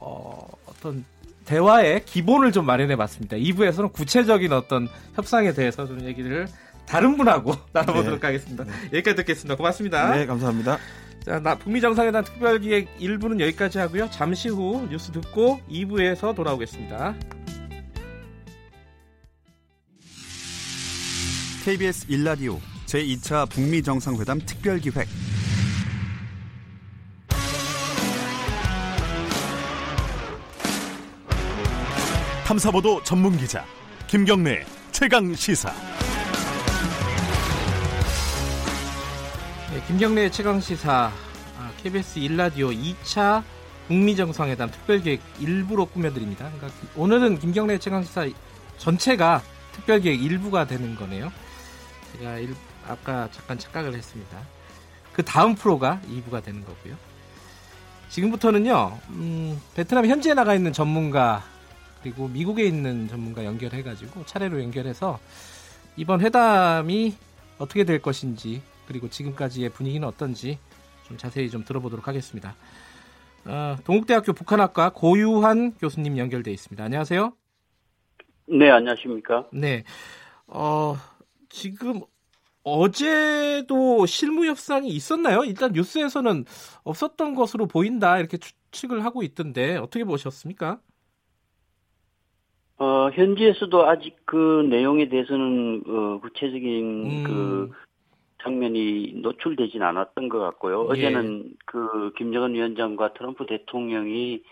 어, 어떤 대화의 기본을 좀 마련해 봤습니다. 2부에서는 구체적인 어떤 협상에 대해서 좀 얘기를 다른 분하고 나눠보도록 네. 하겠습니다. 네. 여기까지 듣겠습니다. 고맙습니다. 네, 감사합니다. 자, 나 북미 정상회담 특별기획 1부는 여기까지 하고요. 잠시 후 뉴스 듣고 2부에서 돌아오겠습니다. KBS 일라디오 제2차 북미 정상회담 특별기획 탐사보도 전문 기자 김경래 최강 시사. 김경래 최강 시사 KBS 일라디오 2차 북미 정상회담 특별기획 일부로 꾸며드립니다. 그러니까 오늘은 김경래 최강 시사 전체가 특별기획 일부가 되는 거네요. 제가 일, 아까 잠깐 착각을 했습니다. 그 다음 프로가 2부가 되는 거고요. 지금부터는요, 음, 베트남 현지에 나가 있는 전문가 그리고 미국에 있는 전문가 연결해가지고 차례로 연결해서 이번 회담이 어떻게 될 것인지 그리고 지금까지의 분위기는 어떤지 좀 자세히 좀 들어보도록 하겠습니다. 어, 동국대학교 북한학과 고유한 교수님 연결돼 있습니다. 안녕하세요. 네, 안녕하십니까? 네. 어, 지금 어제도 실무 협상이 있었나요? 일단 뉴스에서는 없었던 것으로 보인다 이렇게 추측을 하고 있던데 어떻게 보셨습니까? 어, 현지에서도 아직 그 내용에 대해서는 어, 구체적인 음. 그 장면이 노출되진 않았던 것 같고요. 예. 어제는 그 김정은 위원장과 트럼프 대통령이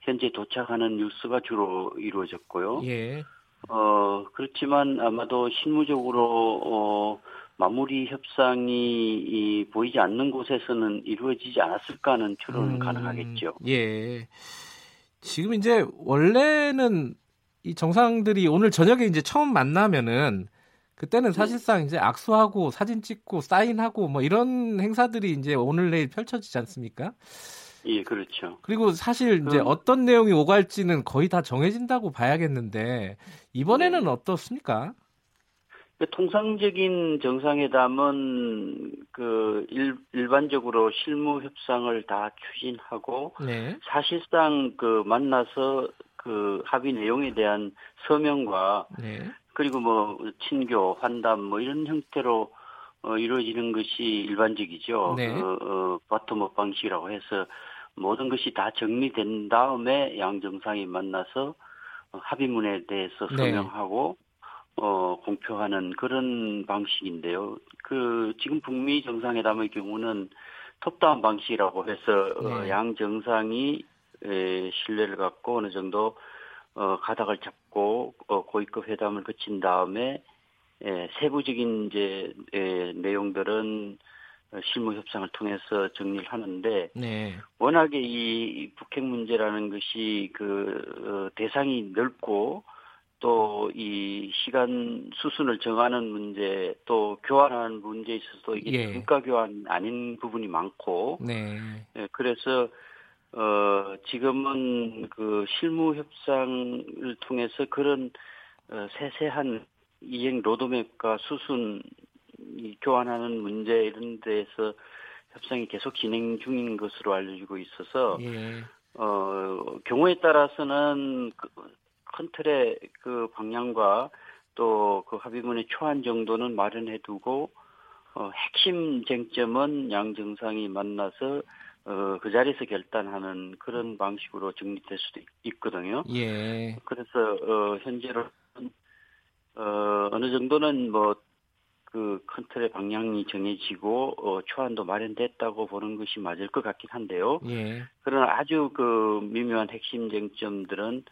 현재 도착하는 뉴스가 주로 이루어졌고요. 예. 어, 그렇지만 아마도 실무적으로 어, 마무리 협상이 이, 보이지 않는 곳에서는 이루어지지 않았을까 하는 추론은 음, 가능하겠죠. 예. 지금 이제 원래는 이 정상들이 오늘 저녁에 이제 처음 만나면은 그때는 네. 사실상 이제 악수하고 사진 찍고 사인하고 뭐 이런 행사들이 이제 오늘 내일 펼쳐지지 않습니까? 예, 그렇죠. 그리고 사실 이제 어떤 내용이 오갈지는 거의 다 정해진다고 봐야겠는데 이번에는 네. 어떻습니까? 그 통상적인 정상회담은 그 일, 일반적으로 실무 협상을 다 추진하고 네. 사실상 그 만나서 그 합의 내용에 대한 서명과 네. 그리고 뭐 친교, 환담 뭐 이런 형태로 어, 이루어지는 것이 일반적이죠. 네. 그, 어, bottom-up 방식이라고 해서 모든 것이 다 정리된 다음에 양 정상이 만나서 합의문에 대해서 네. 서명하고 네. 어, 공표하는 그런 방식인데요. 그 지금 북미 정상회담의 경우는 top-down 방식이라고 해서 어, 네. 양 정상이 에, 신뢰를 갖고 어느 정도 어, 가닥을 잡고 어, 고위급 회담을 거친 다음에 에, 세부적인 이제 에, 내용들은 실무 협상을 통해서 정리를 하는데 네. 워낙에 이 북핵 문제라는 것이 그 어, 대상이 넓고 또 이 시간 수순을 정하는 문제 또 교환하는 문제에 있어서도 이게 예. 평가 교환 아닌 부분이 많고 네. 예, 그래서 어, 지금은 그 실무 협상을 통해서 그런 어, 세세한 이행 로드맵과 수순 교환하는 문제 이런 데에서 협상이 계속 진행 중인 것으로 알려지고 있어서 예. 어, 경우에 따라서는 그 큰 틀의 그 방향과 또 그 합의문의 초안 정도는 마련해 두고 어, 핵심 쟁점은 양 정상이 만나서 어, 그 자리에서 결단하는 그런 방식으로 정리될 수도 있, 거든요 예. 그래서 어, 현재로는 어, 어느 정도는 뭐그큰 틀의 방향이 정해지고 어, 초안도 마련됐다고 보는 것이 맞을 것 같긴 한데요. 예. 그러나 아주 그 미묘한 핵심 쟁점들은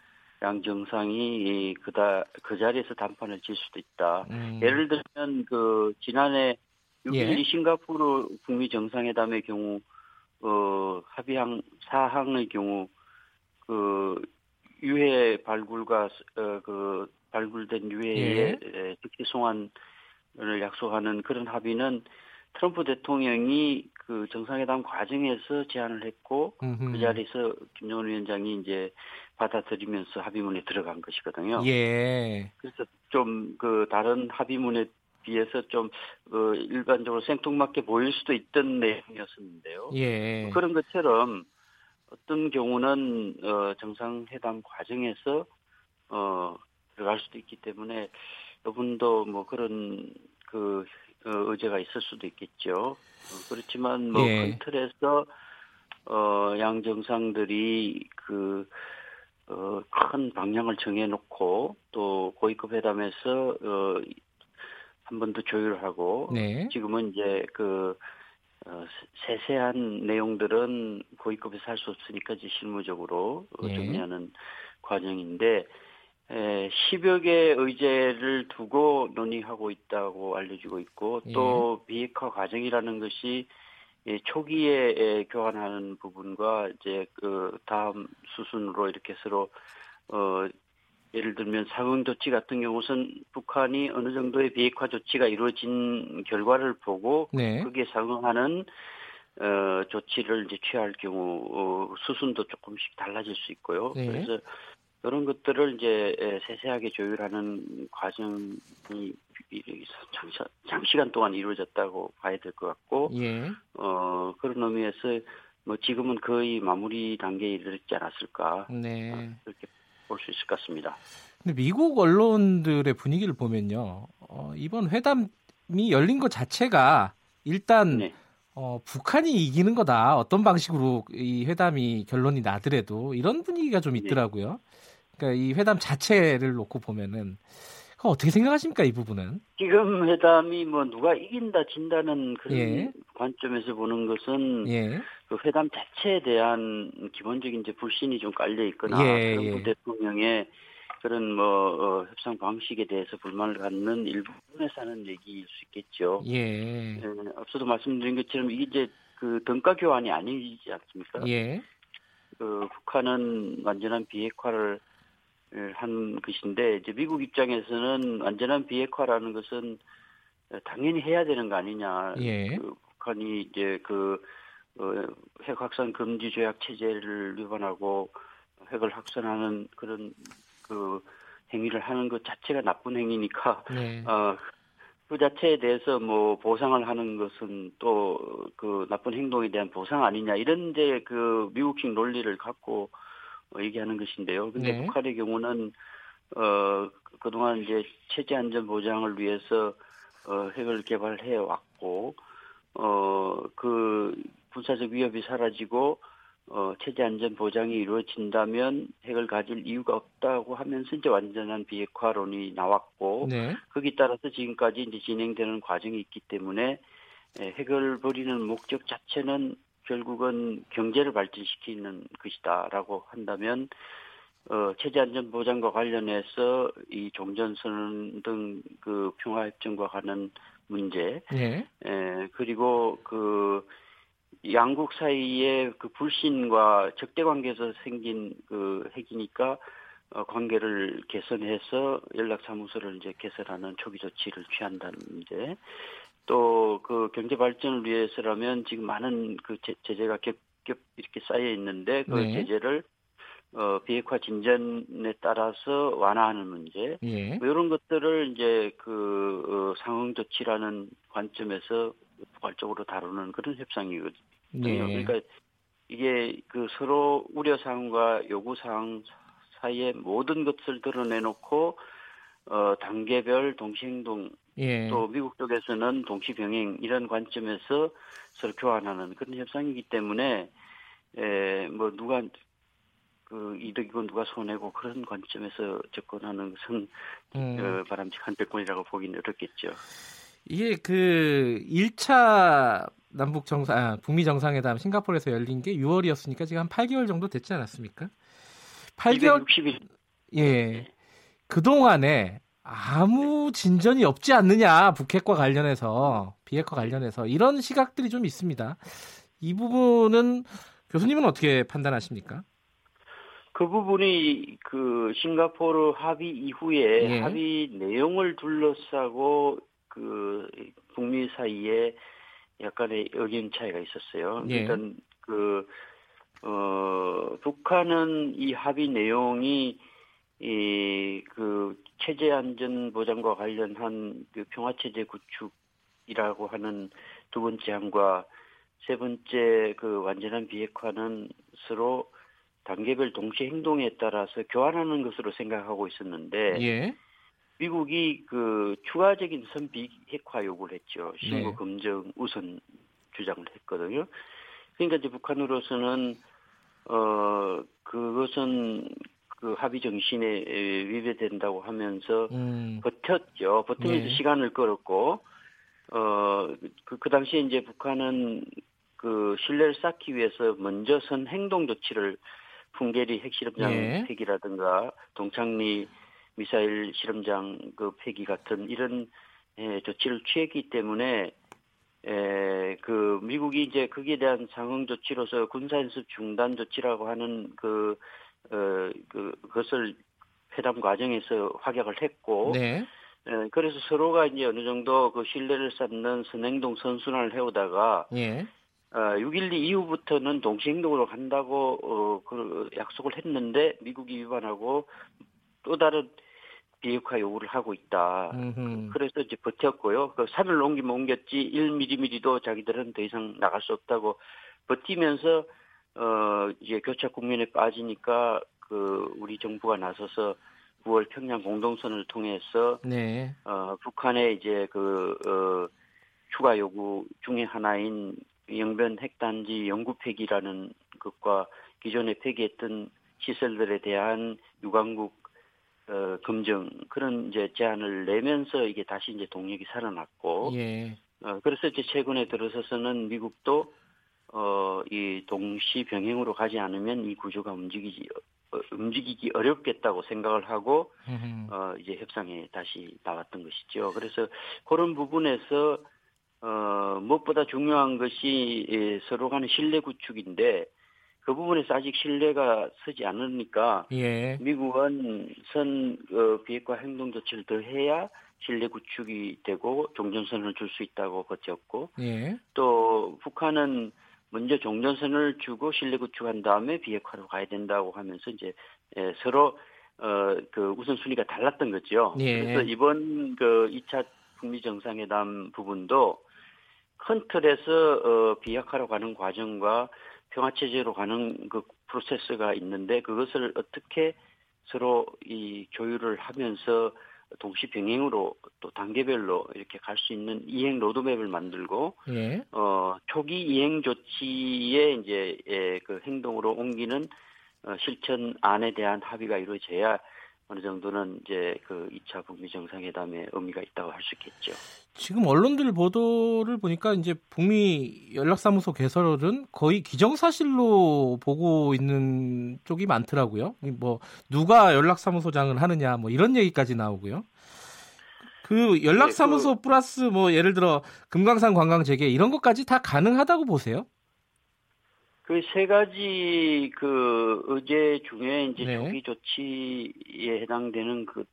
양 정상이 그다 그 자리에서 담판을 질 수도 있다. 음. 예를 들면 그 지난해 6.12 예. 싱가포르 북미 정상회담의 경우 어, 합의항 사항의 경우 그 유해 발굴과 어, 그 발굴된 유해의 예. 특히 송환 약속하는 그런 합의는 트럼프 대통령이 그 정상회담 과정에서 제안을 했고 음흠. 그 자리에서 김정은 위원장이 이제 받아들이면서 합의문에 들어간 것이거든요. 예. 그래서 좀 그 다른 합의문에 비해서 좀 어, 일반적으로 생뚱맞게 보일 수도 있던 내용이었었는데요. 예. 그런 것처럼 어떤 경우는 어, 정상회담 과정에서 어, 들어갈 수도 있기 때문에 여분도 뭐 그런 그 어, 의제가 있을 수도 있겠죠. 어, 그렇지만 뭐큰 예. 틀에서 어, 양 정상들이 그 어, 큰 방향을 정해놓고 또 고위급 회담에서 어, 한 번 더 조율하고 네. 지금은 이제 그 어, 세세한 내용들은 고위급에서 할 수 없으니까 이제 실무적으로 네. 정리하는 과정인데 에, 10여 개 의제를 두고 논의하고 있다고 알려지고 있고 또 예. 비핵화 과정이라는 것이 예, 초기에 예, 교환하는 부분과 이제 그 다음 수순으로 이렇게 서로 어 예를 들면 상응 조치 같은 경우는 북한이 어느 정도의 비핵화 조치가 이루어진 결과를 보고 네. 거기에 상응하는 어 조치를 이제 취할 경우 어, 수순도 조금씩 달라질 수 있고요. 네. 그래서 그런 것들을 이제 세세하게 조율하는 과정이 장시, 장시간 동안 이루어졌다고 봐야 될 것 같고, 예. 어, 그런 의미에서 뭐 지금은 거의 마무리 단계에 이르지 않았을까. 네. 그렇게 볼 수 있을 것 같습니다. 근데 미국 언론들의 분위기를 보면요, 어, 이번 회담이 열린 것 자체가 일단 네. 어, 북한이 이기는 거다. 어떤 방식으로 이 회담이 결론이 나더라도 이런 분위기가 좀 네. 있더라고요. 네. 그러니까 이 회담 자체를 놓고 보면은 어떻게 생각하십니까 이 부분은? 지금 회담이 뭐 누가 이긴다 진다는 그런 예. 관점에서 보는 것은 예. 그 회담 자체에 대한 기본적인 이제 불신이 좀 깔려 있거나 예. 트럼프 예. 대통령의 그런 뭐 어, 협상 방식에 대해서 불만을 갖는 일부분에서 하는 얘기일 수 있겠죠. 예. 예. 앞서도 말씀드린 것처럼 이게 이제 그 등가 교환이 아니지 않습니까? 예. 그 북한은 완전한 비핵화를 한 것인데 이제 미국 입장에서는 완전한 비핵화라는 것은 당연히 해야 되는 거 아니냐. 예. 그 북한이 이제 그 어, 핵 확산 금지 조약 체제를 위반하고 핵을 확산하는 그런 그 행위를 하는 것 자체가 나쁜 행위니까 네. 어, 그 자체에 대해서 뭐 보상을 하는 것은 또 그 나쁜 행동에 대한 보상 아니냐 이런 이제 그 미국식 논리를 갖고 어, 얘기하는 것인데요. 근데 네. 북한의 경우는 어 그동안 이제 체제 안전 보장을 위해서 어 핵을 개발해 왔고 어그 군사적 위협이 사라지고 어 체제 안전 보장이 이루어진다면 핵을 가질 이유가 없다고 하면서 이제 완전한 비핵화론이 나왔고 네. 거기 따라서 지금까지 이제 진행되는 과정이 있기 때문에 핵을 버리는 목적 자체는 결국은 경제를 발전시키는 것이다라고 한다면 어, 체제 안전 보장과 관련해서 이 종전선언 등 그 평화협정과 관한 문제, 예. 에, 그리고 그 양국 사이의 그 불신과 적대 관계에서 생긴 그 핵이니까 어, 관계를 개선해서 연락 사무소를 이제 개설하는 초기 조치를 취한다는 문제, 또 그 경제 발전을 위해서라면 지금 많은 그 제재가 겹겹 이렇게 쌓여 있는데 그 네. 제재를 어, 비핵화 진전에 따라서 완화하는 문제 예. 뭐 이런 것들을 이제 그 어, 상응 조치라는 관점에서 포괄적으로 다루는 그런 협상이거든요. 네. 그러니까 이게 그 서로 우려 사항과 요구 사항 사이에 모든 것을 드러내놓고 어, 단계별 동시행동 예. 또 미국 쪽에서는 동시 병행 이런 관점에서 서로 교환하는 그런 협상이기 때문에 에, 뭐 누가 그 이득이고 누가 손해고 그런 관점에서 접근하는 것은 음. 어, 바람직한 결권이라고 보기는 어렵겠죠. 이게 그 1차 남북 정상, 아, 북미 정상회담 싱가포르에서 열린 게 6월이었으니까 지금 한 8개월 정도 됐지 않았습니까? 8개월 260일. 예. 그 동안에 아무 진전이 없지 않느냐 북핵과 관련해서 비핵화 관련해서 이런 시각들이 좀 있습니다. 이 부분은 교수님은 어떻게 판단하십니까? 그 부분이 그 싱가포르 합의 이후에 예. 합의 내용을 둘러싸고 그 북미 사이에 약간의 의견 차이가 있었어요. 예. 일단 그 어, 북한은 이 합의 내용이 이그 체제 안전 보장과 관련한 그 평화 체제 구축이라고 하는 두 번째 항과 세 번째 그 완전한 비핵화는 서로 단계별 동시 행동에 따라서 교환하는 것으로 생각하고 있었는데 예. 미국이 그 추가적인 선비핵화 요구를 했죠. 신고 네. 검증 우선 주장을 했거든요. 그러니까 이제 북한으로서는 어 그것은 그 합의 정신에 위배된다고 하면서 음. 버텼죠. 버티면서 네. 시간을 끌었고 어그 그 당시에 이제 북한은 그 신뢰를 쌓기 위해서 먼저 선 행동 조치를 풍계리 핵실험장 네. 폐기라든가 동창리 미사일 실험장 그 폐기 같은 이런 에, 조치를 취했기 때문에 에, 그 미국이 이제 거기에 대한 상응 조치로서 군사연습 중단 조치라고 하는 그, 어, 그 그것을 회담 과정에서 확약을 했고, 네. 에, 그래서 서로가 이제 어느 정도 그 신뢰를 쌓는 선행동 선순환을 해오다가, 예. 어, 6.12 이후부터는 동시행동으로 간다고 어, 그 약속을 했는데 미국이 위반하고 또 다른 비핵화 요구를 하고 있다. 음흠. 그래서 이제 버텼고요. 그 산을 옮기면 옮겼지 1mm도 자기들은 더 이상 나갈 수 없다고 버티면서 어 이제 교착 국면에 빠지니까 그 우리 정부가 나서서 9월 평양 공동선을 통해서 네. 어 북한의 이제 그 어, 추가 요구 중에 하나인 영변 핵단지 영구 폐기라는 것과 기존에 폐기했던 시설들에 대한 유관국 어, 검증 그런 이제 제안을 내면서 이게 다시 이제 동력이 살아났고 예. 어, 그래서 이제 최근에 들어서서는 미국도 어, 이 동시 병행으로 가지 않으면 이 구조가 움직이지 어, 움직이기 어렵겠다고 생각을 하고 어, 이제 협상에 다시 나왔던 것이죠. 그래서 그런 부분에서 어, 무엇보다 중요한 것이 예, 서로 간의 신뢰 구축인데 그 부분에서 아직 신뢰가 서지 않으니까 예. 미국은 선 어, 비핵화 행동 조치를 더 해야 신뢰 구축이 되고 종전선을 줄 수 있다고 버텼고 예. 또 북한은 먼저 종전선을 주고 신뢰 구축한 다음에 비핵화로 가야 된다고 하면서 이제 예, 서로 어, 그 우선순위가 달랐던 거죠. 예. 그래서 이번 그 2차 북미 정상회담 부분도 큰 틀에서 어, 비핵화로 가는 과정과 평화체제로 가는 그 프로세스가 있는데 그것을 어떻게 서로 이 조율을 하면서 동시 병행으로 또 단계별로 이렇게 갈 수 있는 이행 로드맵을 만들고 예. 어 초기 이행 조치에 이제 예, 그 행동으로 옮기는 어, 실천안에 대한 합의가 이루어져야 어느 정도는 이제 그 2차 북미 정상회담의 의미가 있다고 할 수 있겠죠. 지금 언론들 보도를 보니까 이제 북미 연락사무소 개설은 거의 기정사실로 보고 있는 쪽이 많더라고요. 뭐 누가 연락사무소장을 하느냐 뭐 이런 얘기까지 나오고요. 그 연락사무소 네, 그... 플러스 뭐 예를 들어 금강산 관광 재개 이런 것까지 다 가능하다고 보세요? 그 세 가지 그 의제 중에 이제 네. 조기 조치에 해당되는 그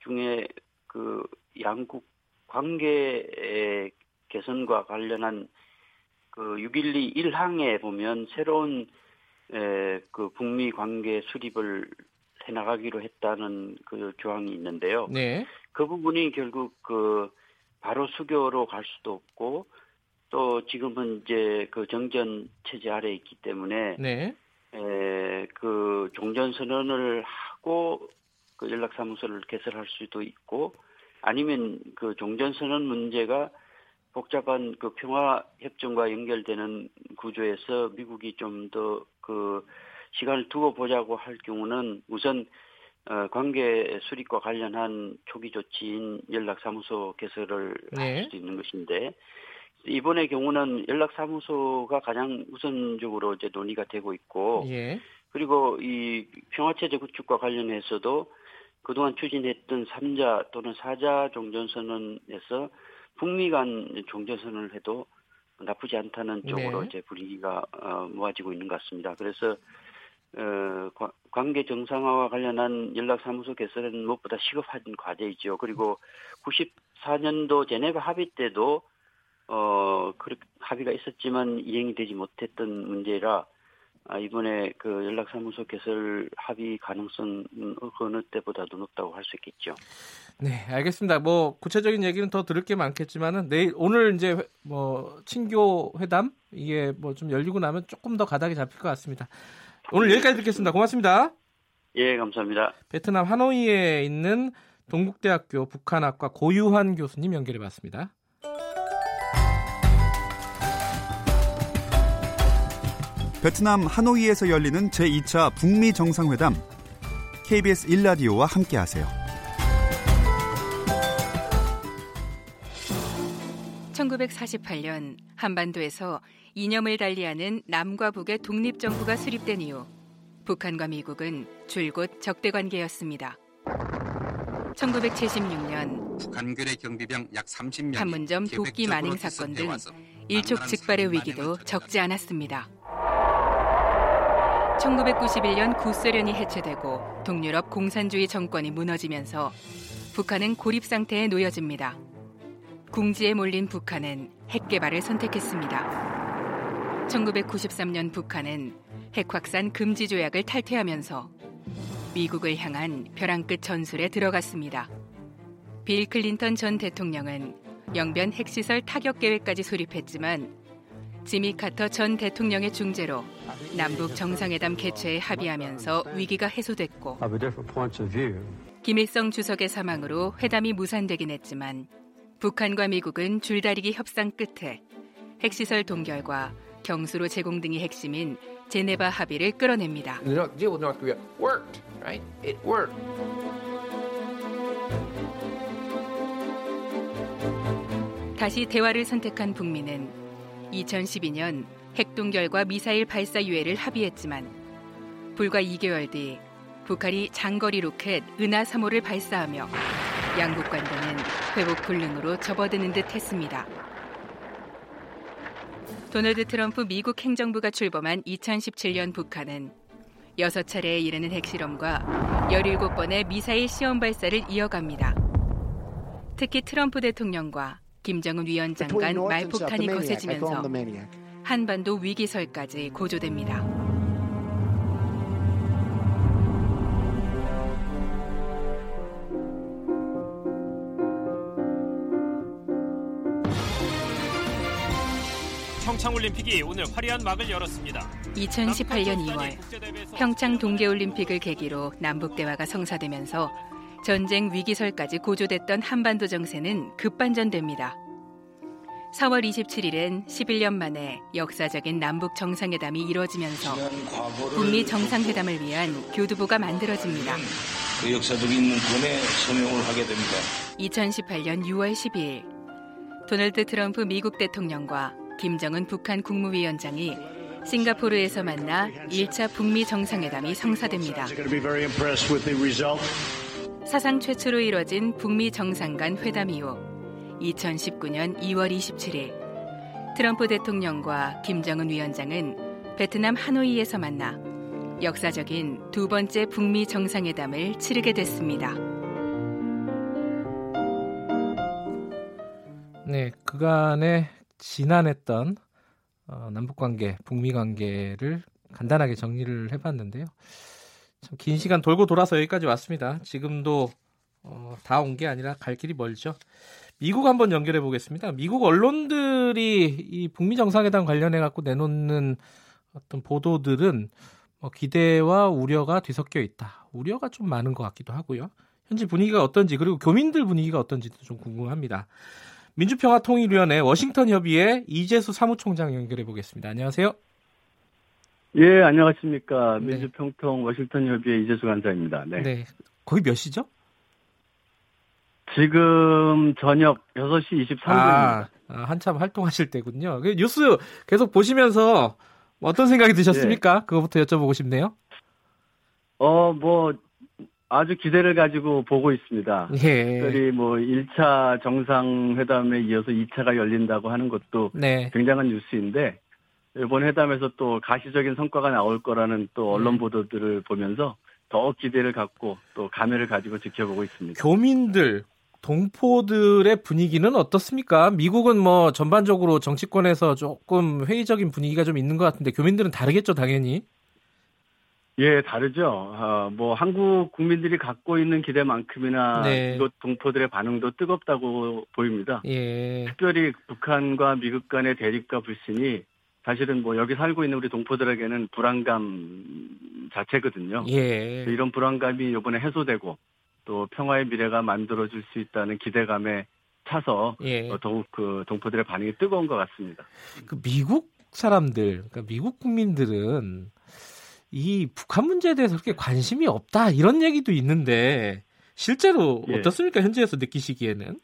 중에 그 양국 관계 개선과 관련한 그 6.12 1항에 보면 새로운 에, 그 북미 관계 수립을 해나가기로 했다는 그 조항이 있는데요. 네. 그 부분이 결국 그 바로 수교로 갈 수도 없고 또 지금은 이제 그 정전 체제 아래에 있기 때문에 네. 에, 그 종전 선언을 하고 그 연락사무소를 개설할 수도 있고 아니면 그 종전 선언 문제가 복잡한 그 평화 협정과 연결되는 구조에서 미국이 좀 더 그 시간을 두고 보자고 할 경우는 우선 어, 관계 수립과 관련한 초기 조치인 연락사무소 개설을 네. 할 수도 있는 것인데 이번의 경우는 연락사무소가 가장 우선적으로 이제 논의가 되고 있고, 예. 그리고 이 평화체제 구축과 관련해서도 그동안 추진했던 3자 또는 4자 종전선언에서 북미 간 종전선언을 해도 나쁘지 않다는 쪽으로 네. 이제 분위기가 어, 모아지고 있는 것 같습니다. 그래서 어, 관계 정상화와 관련한 연락사무소 개설은 무엇보다 시급한 과제이죠. 그리고 94년도 제네바 합의 때도 어, 그 합의가 있었지만 이행이 되지 못했던 문제라 아, 이번에 그 연락사무소 개설 합의 가능성 그 어느 때보다도 높다고 할 수 있겠죠. 네, 알겠습니다. 뭐 구체적인 얘기는 더 들을 게 많겠지만은 내일 오늘 이제 뭐 친교 회담 이게 뭐 좀 열리고 나면 조금 더 가닥이 잡힐 것 같습니다. 오늘 여기까지 듣겠습니다. 고맙습니다. 예, 감사합니다. 베트남 하노이에 있는 동국대학교 북한학과 고유환 교수님 연결해 봤습니다. 베트남 하노이에서 열리는 제2차 북미 정상회담 KBS 1라디오와 함께하세요. 1948년 한반도에서 이념을 달리하는 남과 북의 독립정부가 수립된 이후 북한과 미국은 줄곧 적대 관계였습니다. 1976년 북한군의 경비병 약 30명 판문점 도끼 만행 사건 등 일촉즉발의 위기도 적지 않았습니다. 1991년 구소련이 해체되고 동유럽 공산주의 정권이 무너지면서 북한은 고립 상태에 놓여집니다. 궁지에 몰린 북한은 핵 개발을 선택했습니다. 1993년 북한은 핵 확산 금지 조약을 탈퇴하면서 미국을 향한 벼랑 끝 전술에 들어갔습니다. 빌 클린턴 전 대통령은 영변 핵시설 타격 계획까지 수립했지만 지미 카터 전 대통령의 중재로 남북 정상회담 개최에 합의하면서 위기가 해소됐고 김일성 주석의 사망으로 회담이 무산되긴 했지만 북한과 미국은 줄다리기 협상 끝에 핵시설 동결과 경수로 제공 등이 핵심인 제네바 합의를 끌어냅니다. 다시 대화를 선택한 북미는 2012년 핵동결과 미사일 발사 유예를 합의했지만 불과 2개월 뒤 북한이 장거리 로켓 은하 3호를 발사하며 양국 관계는 회복 불능으로 접어드는 듯 했습니다. 도널드 트럼프 미국 행정부가 출범한 2017년 북한은 6차례에 이르는 핵실험과 17번의 미사일 시험 발사를 이어갑니다. 특히 트럼프 대통령과 김정은 위원장 간 말폭탄이 거세지면서 한반도 위기설까지 고조됩니다. 평창올림픽이 오늘 화려한 막을 열었습니다. 2018년 2월 평창 동계올림픽을 계기로 남북 대화가 성사되면서 전쟁 위기설까지 고조됐던 한반도 정세는 급반전됩니다. 4월 27일엔 11년 만에 역사적인 남북 정상회담이 이루어지면서 북미 정상회담을 위한 교두보가 만들어집니다. 그 역사적인 문건에 서명을 하게 됩니다. 2018년 6월 12일 도널드 트럼프 미국 대통령과 김정은 북한 국무위원장이 싱가포르에서 만나 1차 북미 정상회담이 성사됩니다. 사상 최초로 이뤄진 북미 정상 간 회담 이후 2019년 2월 27일 트럼프 대통령과 김정은 위원장은 베트남 하노이에서 만나 역사적인 두 번째 북미 정상회담을 치르게 됐습니다. 네, 그간에 지난했던 어, 남북 관계, 북미 관계를 간단하게 정리를 해봤는데요. 참 긴 시간 돌고 돌아서 여기까지 왔습니다. 지금도 어, 다 온 게 아니라 갈 길이 멀죠. 미국 한번 연결해 보겠습니다. 미국 언론들이 이 북미 정상회담 관련해 갖고 내놓는 어떤 보도들은 뭐 기대와 우려가 뒤섞여 있다. 우려가 좀 많은 것 같기도 하고요. 현지 분위기가 어떤지 그리고 교민들 분위기가 어떤지도 좀 궁금합니다. 민주평화통일위원회 워싱턴 협의회 이재수 사무총장 연결해 보겠습니다. 안녕하세요. 예, 안녕하십니까. 네. 민주평통 워싱턴 협의회 이재수 간사입니다. 네. 네. 거기 몇 시죠? 지금 저녁 6시 23분입니다. 아, 아, 한참 활동하실 때군요. 그 뉴스 계속 보시면서 어떤 생각이 드셨습니까? 예. 그거부터 여쭤보고 싶네요. 어, 뭐, 아주 기대를 가지고 보고 있습니다. 예. 특별히 뭐 1차 정상회담에 이어서 2차가 열린다고 하는 것도 네. 굉장한 뉴스인데 이번 회담에서 또 가시적인 성과가 나올 거라는 또 언론 네. 보도들을 보면서 더 기대를 갖고 또 감회를 가지고 지켜보고 있습니다. 교민들, 동포들의 분위기는 어떻습니까? 미국은 뭐 전반적으로 정치권에서 조금 회의적인 분위기가 좀 있는 것 같은데 교민들은 다르겠죠, 당연히. 예, 다르죠. 어, 뭐 한국 국민들이 갖고 있는 기대만큼이나 네. 이곳 동포들의 반응도 뜨겁다고 보입니다. 예. 특별히 북한과 미국 간의 대립과 불신이 사실은 뭐 여기 살고 있는 우리 동포들에게는 불안감 자체거든요. 예. 이런 불안감이 이번에 해소되고 또 평화의 미래가 만들어질 수 있다는 기대감에 차서 예. 어, 더욱 그 동포들의 반응이 뜨거운 것 같습니다. 그 미국 사람들, 그러니까 미국 국민들은 이 북한 문제에 대해서 그렇게 관심이 없다 이런 얘기도 있는데 실제로 예. 어떻습니까 현지에서 느끼시기에는?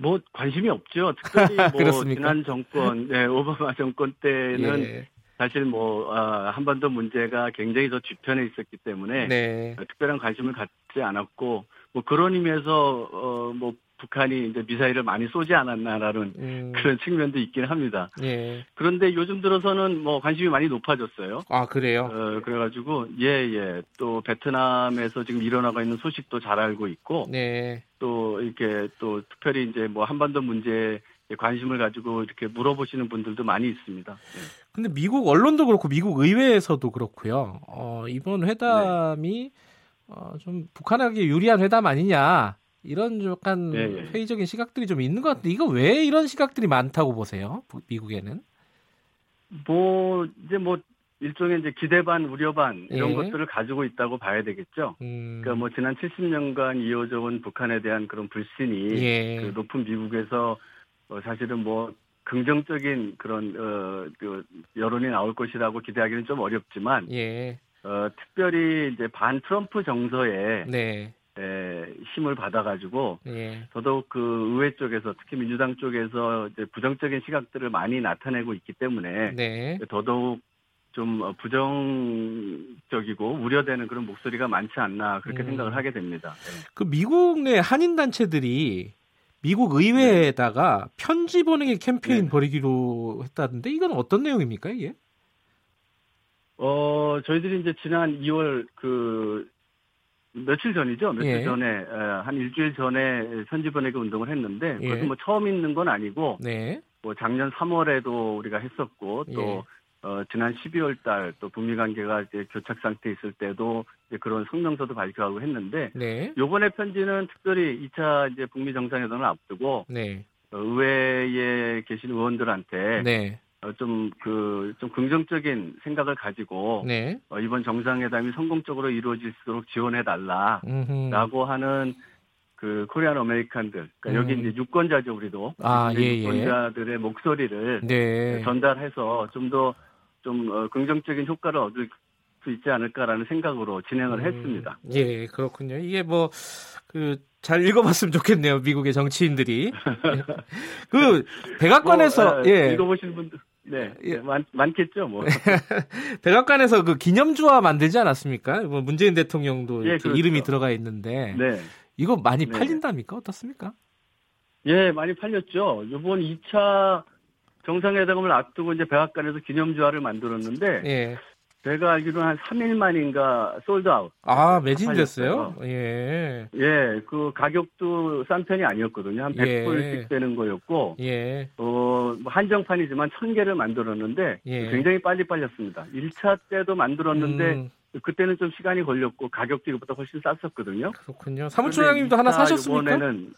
뭐 관심이 없죠. 특별히 뭐 지난 정권, 네, 오바마 정권 때는 예. 사실 뭐 아, 한반도 문제가 굉장히 더 뒤편에 있었기 때문에 네. 특별한 관심을 갖지 않았고 뭐 그런 의미에서 어 뭐 북한이 이제 미사일을 많이 쏘지 않았나라는 음. 그런 측면도 있긴 합니다. 예. 그런데 요즘 들어서는 뭐 관심이 많이 높아졌어요. 아 그래요? 어, 그래가지고 예예 예. 또 베트남에서 지금 일어나고 있는 소식도 잘 알고 있고 네. 또 이렇게 또 특별히 이제 뭐 한반도 문제에 관심을 가지고 이렇게 물어보시는 분들도 많이 있습니다. 네. 근데 미국 언론도 그렇고 미국 의회에서도 그렇고요. 어, 이번 회담이 네. 어, 좀 북한에게 유리한 회담 아니냐 이런 약간 네, 네. 회의적인 시각들이 좀 있는 것 같은데 이거 왜 이런 시각들이 많다고 보세요? 미국에는? 뭐 이제 뭐 일종의 이제 기대 반 우려 반 이런 예. 것들을 가지고 있다고 봐야 되겠죠. 음. 그러니까 뭐 지난 70년간 이어져 온 북한에 대한 그런 불신이 예. 그 높은 미국에서 어 사실은 뭐 긍정적인 그런 어 그 여론이 나올 것이라고 기대하기는 좀 어렵지만 예. 어 특별히 이제 반 트럼프 정서에 네. 에, 힘을 받아가지고 예. 더더욱 그 의회 쪽에서 특히 민주당 쪽에서 이제 부정적인 시각들을 많이 나타내고 있기 때문에 네. 더더욱 좀 부정적이고 우려되는 그런 목소리가 많지 않나 그렇게 음. 생각을 하게 됩니다. 네. 그 미국 내 한인 단체들이 미국 의회에다가 네. 편지 보내기 캠페인 네. 벌이기로 했다던데 이건 어떤 내용입니까 이게? 어 저희들이 이제 지난 2월 그 며칠 전이죠. 며칠 예. 전에 한 일주일 전에 보내기 운동을 했는데 예. 그것은 뭐 처음 있는 건 아니고 네. 뭐 작년 3월에도 우리가 했었고 또 예. 어, 지난 12월 달 또 북미 관계가 이제 교착 상태에 있을 때도 그런 성명서도 발표하고 했는데 네. 요번에 편지는 특별히 2차 이제 북미 정상회담을 앞두고 네. 어, 의회에 계신 의원들한테 네. 어, 좀, 그, 좀 긍정적인 생각을 가지고, 네. 어, 이번 정상회담이 성공적으로 이루어질 수 있도록 지원해달라, 라고 하는 그 Korean American들, 그러니까 음. 여기 이제 유권자죠, 우리도. 아, 예, 예. 유권자들의 목소리를 네. 전달해서 좀 더, 좀, 어, 긍정적인 효과를 얻을 수 있지 않을까라는 생각으로 진행을 음. 했습니다. 예, 그렇군요. 이게 뭐, 그, 잘 읽어봤으면 좋겠네요, 미국의 정치인들이. 그, 백악관에서, 뭐, 아, 예. 읽어보신 분들. 네, 예. 많, 많겠죠, 뭐. 백악관에서 그 기념주화 만들지 않았습니까? 뭐 문재인 대통령도 예, 그렇죠. 이름이 들어가 있는데. 네. 이거 많이 네. 팔린답니까? 어떻습니까? 예, 많이 팔렸죠. 이번 2차 정상회담을 앞두고 이제 백악관에서 기념주화를 만들었는데. 예. 제가 알기로는 한 3일 만인가 솔드아웃. 아, 매진됐어요? 예. 예, 그 가격도 싼 편이 아니었거든요. 한 100불씩 예. 되는 거였고. 예. 어, 뭐 한정판이지만 1000개를 만들었는데 예. 굉장히 빨리 빨렸습니다. 1차 때도 만들었는데 음. 그때는 좀 시간이 걸렸고 가격도 이것보다 훨씬 쌌었거든요. 그렇군요. 사무총장님도 하나 사셨습니까? 이번에는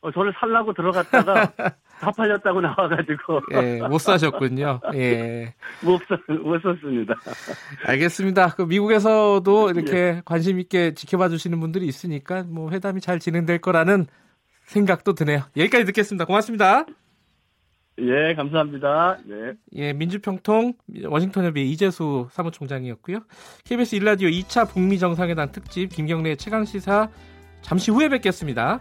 어, 저를 살라고 들어갔다가 다 팔렸다고 나와가지고. 예, 못 사셨군요. 예. 못, 사, 못 썼습니다. 알겠습니다. 그 미국에서도 이렇게 예. 관심 있게 지켜봐 주시는 분들이 있으니까 뭐 회담이 잘 진행될 거라는 생각도 드네요. 여기까지 듣겠습니다. 고맙습니다. 예, 감사합니다. 네. 예, 민주평통 워싱턴협의 이재수 사무총장이었고요. KBS 일라디오 2차 북미 정상회담 특집 김경래 최강 시사 잠시 후에 뵙겠습니다.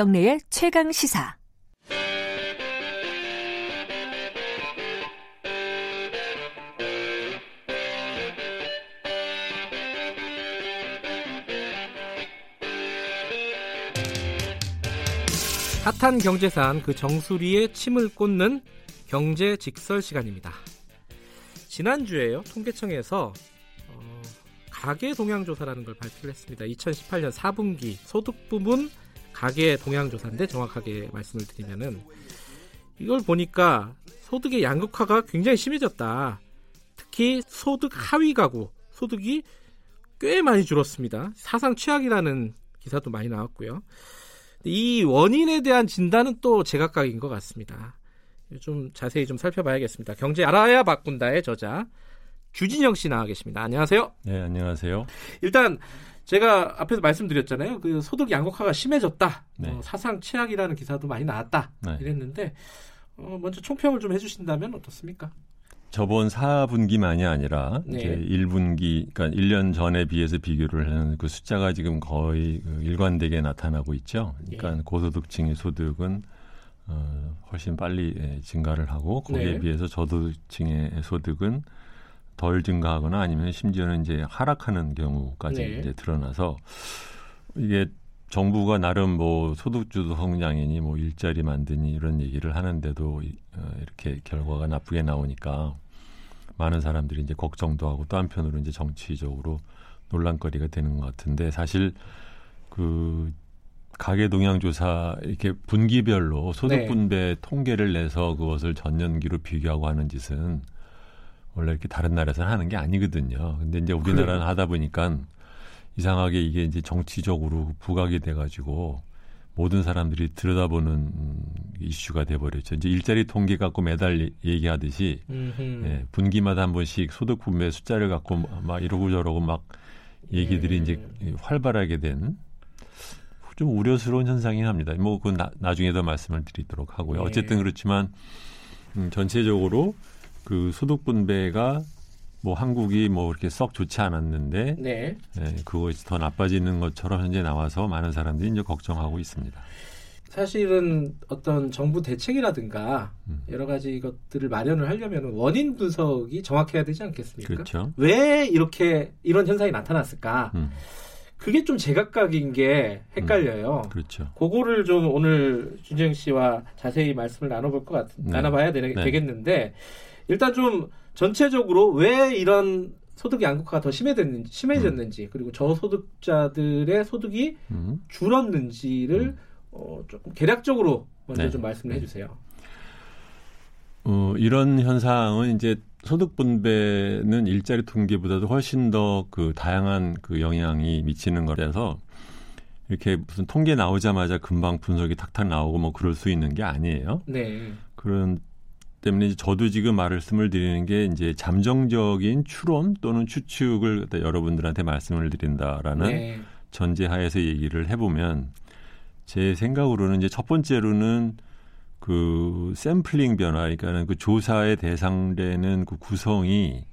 김경래의 최강 시사. 핫한 경제산 그 정수리에 침을 꽂는 경제 직설 시간입니다. 지난주에요. 통계청에서 어, 가계 동향 조사라는 걸 발표를 했습니다. 2018년 4분기 소득 부분 가계 동향 조사인데 정확하게 말씀을 드리면은 이걸 보니까 소득의 양극화가 굉장히 심해졌다. 특히 소득 하위 가구 소득이 꽤 많이 줄었습니다. 사상 최악이라는 기사도 많이 나왔고요. 이 원인에 대한 진단은 또 제각각인 것 같습니다. 좀 자세히 좀 살펴봐야겠습니다. 경제 알아야 바꾼다의 저자 주진영 씨 나와 계십니다. 안녕하세요. 네, 안녕하세요. 일단 제가 앞에서 말씀드렸잖아요. 그 소득 양극화가 심해졌다. 네. 어, 사상 최악이라는 기사도 많이 나왔다. 네. 이랬는데 어, 먼저 총평을 좀 해주신다면 어떻습니까? 저번 4분기만이 아니라 네. 이제 1분기, 그러니까 1년 전에 비해서 비교를 하는 그 숫자가 지금 거의 그 일관되게 나타나고 있죠. 그러니까 네. 고소득층의 소득은 어, 훨씬 빨리 예, 증가를 하고 거기에 네. 비해서 저소득층의 소득은 덜 증가하거나 아니면 심지어는 이제 하락하는 경우까지 네. 이제 드러나서 이게 정부가 나름 뭐 소득주도 성장이니 뭐 일자리 만드니 이런 얘기를 하는데도 어, 이렇게 결과가 나쁘게 나오니까 많은 사람들이 이제 걱정도 하고 또 한편으로 이제 정치적으로 논란거리가 되는 것 같은데 사실 그 가계 동향 조사 이렇게 분기별로 소득 네. 분배 네. 통계를 내서 그것을 전년기로 비교하고 하는 짓은 원래 이렇게 다른 나라에서는 하는 게 아니거든요. 근데 이제 우리나라는 그래요. 하다 보니까 이상하게 이게 이제 정치적으로 부각이 돼가지고 모든 사람들이 들여다보는 이슈가 돼버렸죠. 이제 일자리 통계 갖고 매달 얘기하듯이 예, 분기마다 한 번씩 소득 분배 숫자를 갖고 막 이러고 저러고 막 얘기들이 예. 이제 활발하게 된 좀 우려스러운 현상이 합니다. 뭐그 나중에 더 말씀을 드리도록 하고요. 예. 어쨌든 그렇지만 음, 전체적으로 그 소득 분배가 뭐 한국이 뭐 이렇게 썩 좋지 않았는데 네. 네, 그것이 더 나빠지는 것처럼 현재 나와서 많은 사람들이 이제 걱정하고 있습니다. 사실은 어떤 정부 대책이라든가 음. 여러 가지 것들을 마련을 하려면 원인 분석이 정확해야 되지 않겠습니까? 그렇죠. 왜 이렇게 이런 현상이 나타났을까? 음. 그게 좀 제각각인 게 헷갈려요. 음. 그렇죠. 그거를 좀 오늘 준정 씨와 자세히 말씀을 나눠볼 것 같, 네. 나눠봐야 되, 네. 겠는데 일단 좀 전체적으로 왜 이런 소득 양극화가 더 심해졌는지, 심해졌는지 음. 그리고 저소득자들의 소득이 음. 줄었는지를 음. 어, 조금 개략적으로 먼저 네. 좀 말씀을 네. 해주세요. 어, 이런 현상은 이제 소득 분배는 일자리 통계보다도 훨씬 더 그 다양한 그 영향이 미치는 거라서 이렇게 무슨 통계 나오자마자 금방 분석이 탁탁 나오고 뭐 그럴 수 있는 게 아니에요. 네. 그런 때문에 저도 지금 말씀을 드리는 게 이제 잠정적인 추론 또는 추측을 여러분들한테 말씀을 드린다라는 네. 전제하에서 얘기를 해보면 제 생각으로는 이제 첫 번째로는 그 샘플링 변화, 그러니까는 그 조사의 대상되는 그 구성이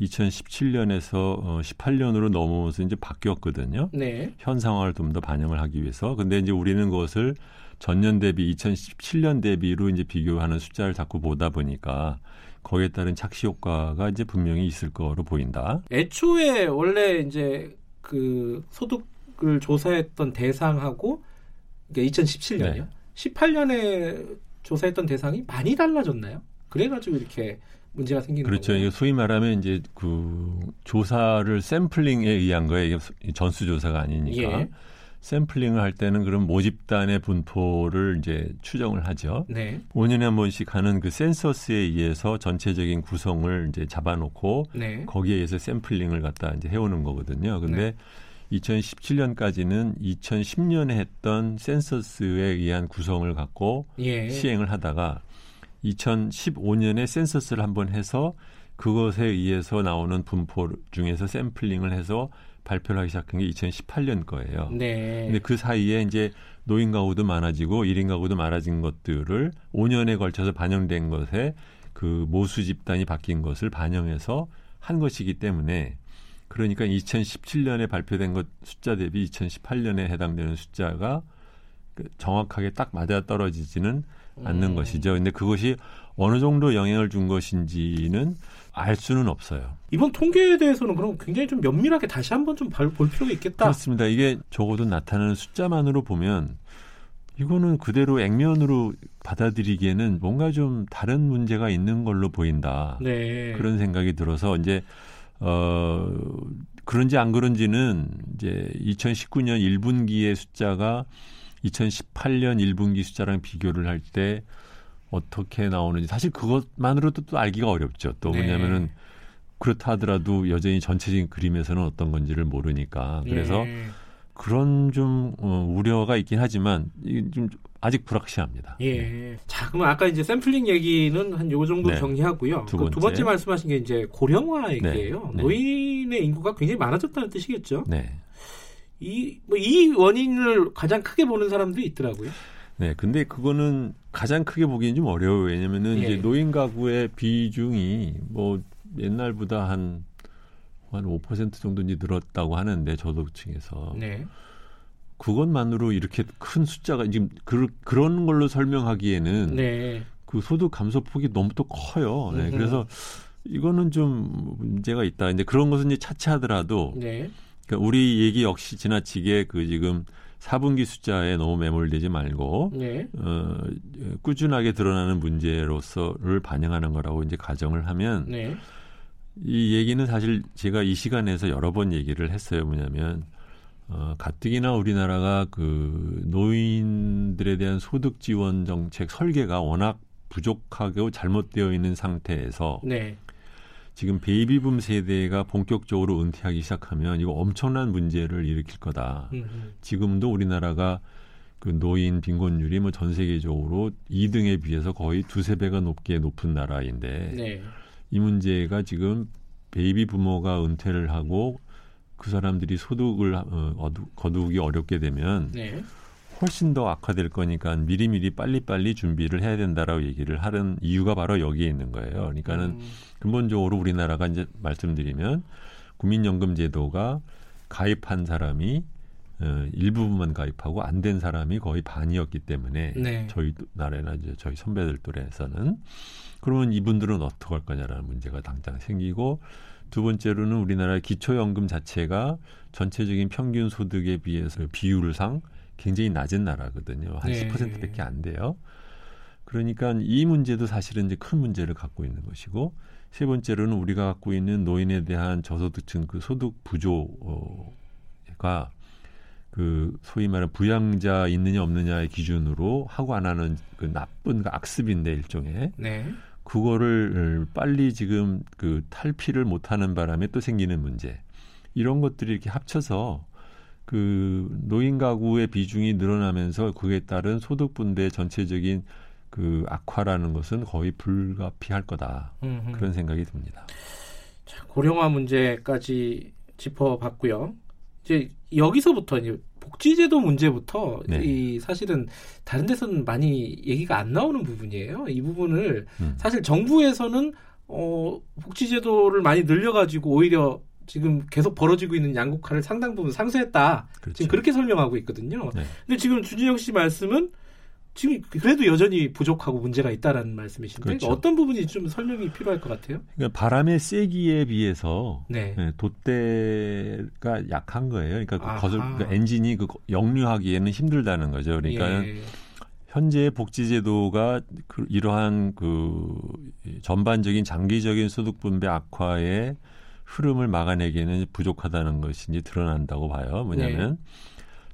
2017년에서 어 18년으로 넘어오면서 이제 바뀌었거든요. 네. 현 상황을 좀 더 반영을 하기 위해서. 근데 이제 우리는 그것을 전년 대비 2017년 대비로 이제 비교하는 숫자를 자꾸 보다 보니까 거기에 따른 착시 효과가 이제 분명히 있을 거로 보인다. 애초에 원래 이제 그 소득을 조사했던 대상하고 그러니까 2017년이요. 네. 18년에 조사했던 대상이 많이 달라졌나요? 그래가지고 이렇게 문제가 생기는 그렇죠. 거예요. 소위 말하면 이제 그 조사를 샘플링에 의한 거예요. 이게 전수조사가 아니니까. 예. 샘플링을 할 때는 그런 모집단의 분포를 이제 추정을 하죠. 네. 5년에 한 번씩 하는 그 센서스에 의해서 전체적인 구성을 이제 잡아놓고 네. 거기에 의해서 샘플링을 갖다 이제 해오는 거거든요. 근데 네. 2017년까지는 2010년에 했던 센서스에 의한 구성을 갖고 예. 시행을 하다가 2015년에 센서스를 한번 해서 그것에 의해서 나오는 분포 중에서 샘플링을 해서 발표를 하기 시작한 게 2018년 거예요. 네. 근데 그 사이에 이제 노인 가구도 많아지고 1인 가구도 많아진 것들을 5년에 걸쳐서 반영된 것에 그 모수 집단이 바뀐 것을 반영해서 한 것이기 때문에 그러니까 2017년에 발표된 것 숫자 대비 2018년에 해당되는 숫자가 그 정확하게 딱 맞아 떨어지지는 않는 음. 것이죠. 근데 그것이 어느 정도 영향을 준 것인지는 알 수는 없어요. 이번 통계에 대해서는 그럼 굉장히 좀 면밀하게 다시 한번 좀 볼 필요가 있겠다. 그렇습니다. 이게 적어도 나타나는 숫자만으로 보면 이거는 그대로 액면으로 받아들이기에는 뭔가 좀 다른 문제가 있는 걸로 보인다. 네. 그런 생각이 들어서 이제 어 그런지 안 그런지는 이제 2019년 1분기의 숫자가 2018년 1분기 숫자랑 비교를 할 때 어떻게 나오는지 사실 그것만으로도 또 알기가 어렵죠. 또 네. 왜냐면은 그렇다 하더라도 여전히 전체적인 그림에서는 어떤 건지를 모르니까 그래서 네. 그런 좀 어, 우려가 있긴 하지만 좀 아직 불확실합니다. 예. 네. 자, 그럼 아까 이제 샘플링 얘기는 한 요 정도 네. 정리하고요. 두 번째. 그 두 번째 말씀하신 게 이제 고령화 얘기예요. 네. 노인의 인구가 굉장히 많아졌다는 뜻이겠죠. 네. 이, 뭐 이 원인을 가장 크게 보는 사람들이 있더라고요. 네, 근데 그거는 가장 크게 보기엔 좀 어려워요. 왜냐면은 예. 이제 노인 가구의 비중이 뭐 옛날보다 한, 한 5% 정도인지 늘었다고 하는데 저도층에서. 네. 그것만으로 이렇게 큰 숫자가 지금 그, 그런 걸로 설명하기에는 네. 그 소득 감소 폭이 너무 또 커요. 네, 그래서 이거는 좀 문제가 있다. 이제 그런 것은 이제 차치하더라도 네. 그러니까 우리 얘기 역시 지나치게 그 지금 4분기 숫자에 너무 매몰되지 말고 네. 어, 꾸준하게 드러나는 문제로서를 반영하는 거라고 이제 가정을 하면 네. 이 얘기는 사실 제가 이 시간에서 여러 번 얘기를 했어요. 뭐냐면 어, 가뜩이나 우리나라가 그 노인들에 대한 소득 지원 정책 설계가 워낙 부족하고 잘못되어 있는 상태에서 네. 지금 베이비붐 세대가 본격적으로 은퇴하기 시작하면 이거 엄청난 문제를 일으킬 거다. 음흠. 지금도 우리나라가 그 노인 빈곤율이 뭐 전 세계적으로 2등에 비해서 거의 두세 배가 높게 높은 나라인데 네. 이 문제가 지금 베이비 부모가 은퇴를 하고 그 사람들이 소득을 어, 거두기 어렵게 되면 네. 훨씬 더 악화될 거니까 미리미리 빨리빨리 준비를 해야 된다라고 얘기를 하는 이유가 바로 여기에 있는 거예요. 그러니까는 음. 근본적으로 우리나라가 이제 말씀드리면 국민연금 제도가 가입한 사람이 어, 일부분만 가입하고 안 된 사람이 거의 반이었기 때문에 네. 저희 나라나 이제 저희 선배들 또래에서는 그러면 이분들은 어떻게 할 거냐라는 문제가 당장 생기고 두 번째로는 우리나라의 기초연금 자체가 전체적인 평균 소득에 비해서 비율상 굉장히 낮은 나라거든요. 한 네. 10%밖에 안 돼요. 그러니까 이 문제도 사실은 이제 큰 문제를 갖고 있는 것이고 세 번째로는 우리가 갖고 있는 노인에 대한 저소득층 그 소득 부조가 그 소위 말하는 부양자 있느냐 없느냐의 기준으로 하고 안 하는 그 나쁜 그 악습인데 일종의 네. 그거를 빨리 지금 그 탈피를 못하는 바람에 또 생기는 문제 이런 것들이 이렇게 합쳐서 그 노인 가구의 비중이 늘어나면서 그에 따른 소득 분배 전체적인 그 악화라는 것은 거의 불가피할 거다 음흠. 그런 생각이 듭니다. 자, 고령화 문제까지 짚어봤고요. 이제 여기서부터 이제 복지제도 문제부터 네. 이 사실은 다른 데서는 많이 얘기가 안 나오는 부분이에요. 이 부분을 음. 사실 정부에서는 어 복지제도를 많이 늘려가지고 오히려 지금 계속 벌어지고 있는 양극화를 상당 부분 상쇄했다. 그렇죠. 지금 그렇게 설명하고 있거든요. 네. 근데 지금 주진영 씨 말씀은 지금 그래도 여전히 부족하고 문제가 있다라는 말씀이신데 그렇죠. 어떤 부분이 좀 설명이 필요할 것 같아요? 그러니까 바람의 세기에 비해서 네. 네, 돛대가 약한 거예요. 그러니까 그 거슬, 그 엔진이 그 역류하기에는 힘들다는 거죠. 그러니까 예. 현재 복지제도가 그 이러한 그 전반적인 장기적인 소득 분배 악화에 흐름을 막아내기에는 부족하다는 것이 이제 드러난다고 봐요. 뭐냐면 네.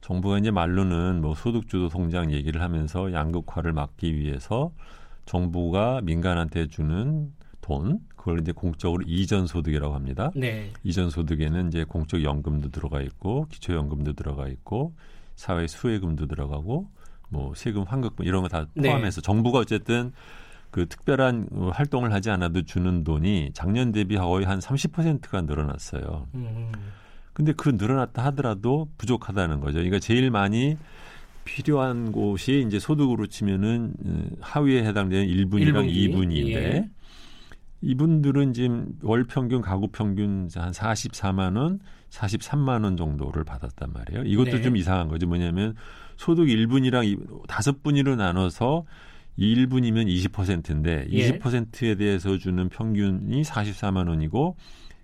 정부가 이제 말로는 뭐 소득주도 성장 얘기를 하면서 양극화를 막기 위해서 정부가 민간한테 주는 돈 그걸 이제 공적으로 이전 소득이라고 합니다. 네. 이전 소득에는 이제 공적 연금도 들어가 있고 기초 연금도 들어가 있고 사회 수혜금도 들어가고 뭐 세금 환급금 이런 거다 네. 포함해서 네. 정부가 어쨌든 그 특별한 활동을 하지 않아도 주는 돈이 작년 대비 거의 한 30%가 늘어났어요. 음. 근데 그 늘어났다 하더라도 부족하다는 거죠. 그러니까 제일 많이 필요한 곳이 이제 소득으로 치면은 어, 하위에 해당되는 1분이랑 1분기. 2분인데 예. 이분들은 지금 월 평균 가구 평균 한 44만 원, 43만 원 정도를 받았단 말이에요. 이것도 네. 좀 이상한 거죠. 뭐냐면 소득 1분이랑 다섯 분위로 나눠서 1분이면 20%인데 예. 20%에 대해서 주는 평균이 44만 원이고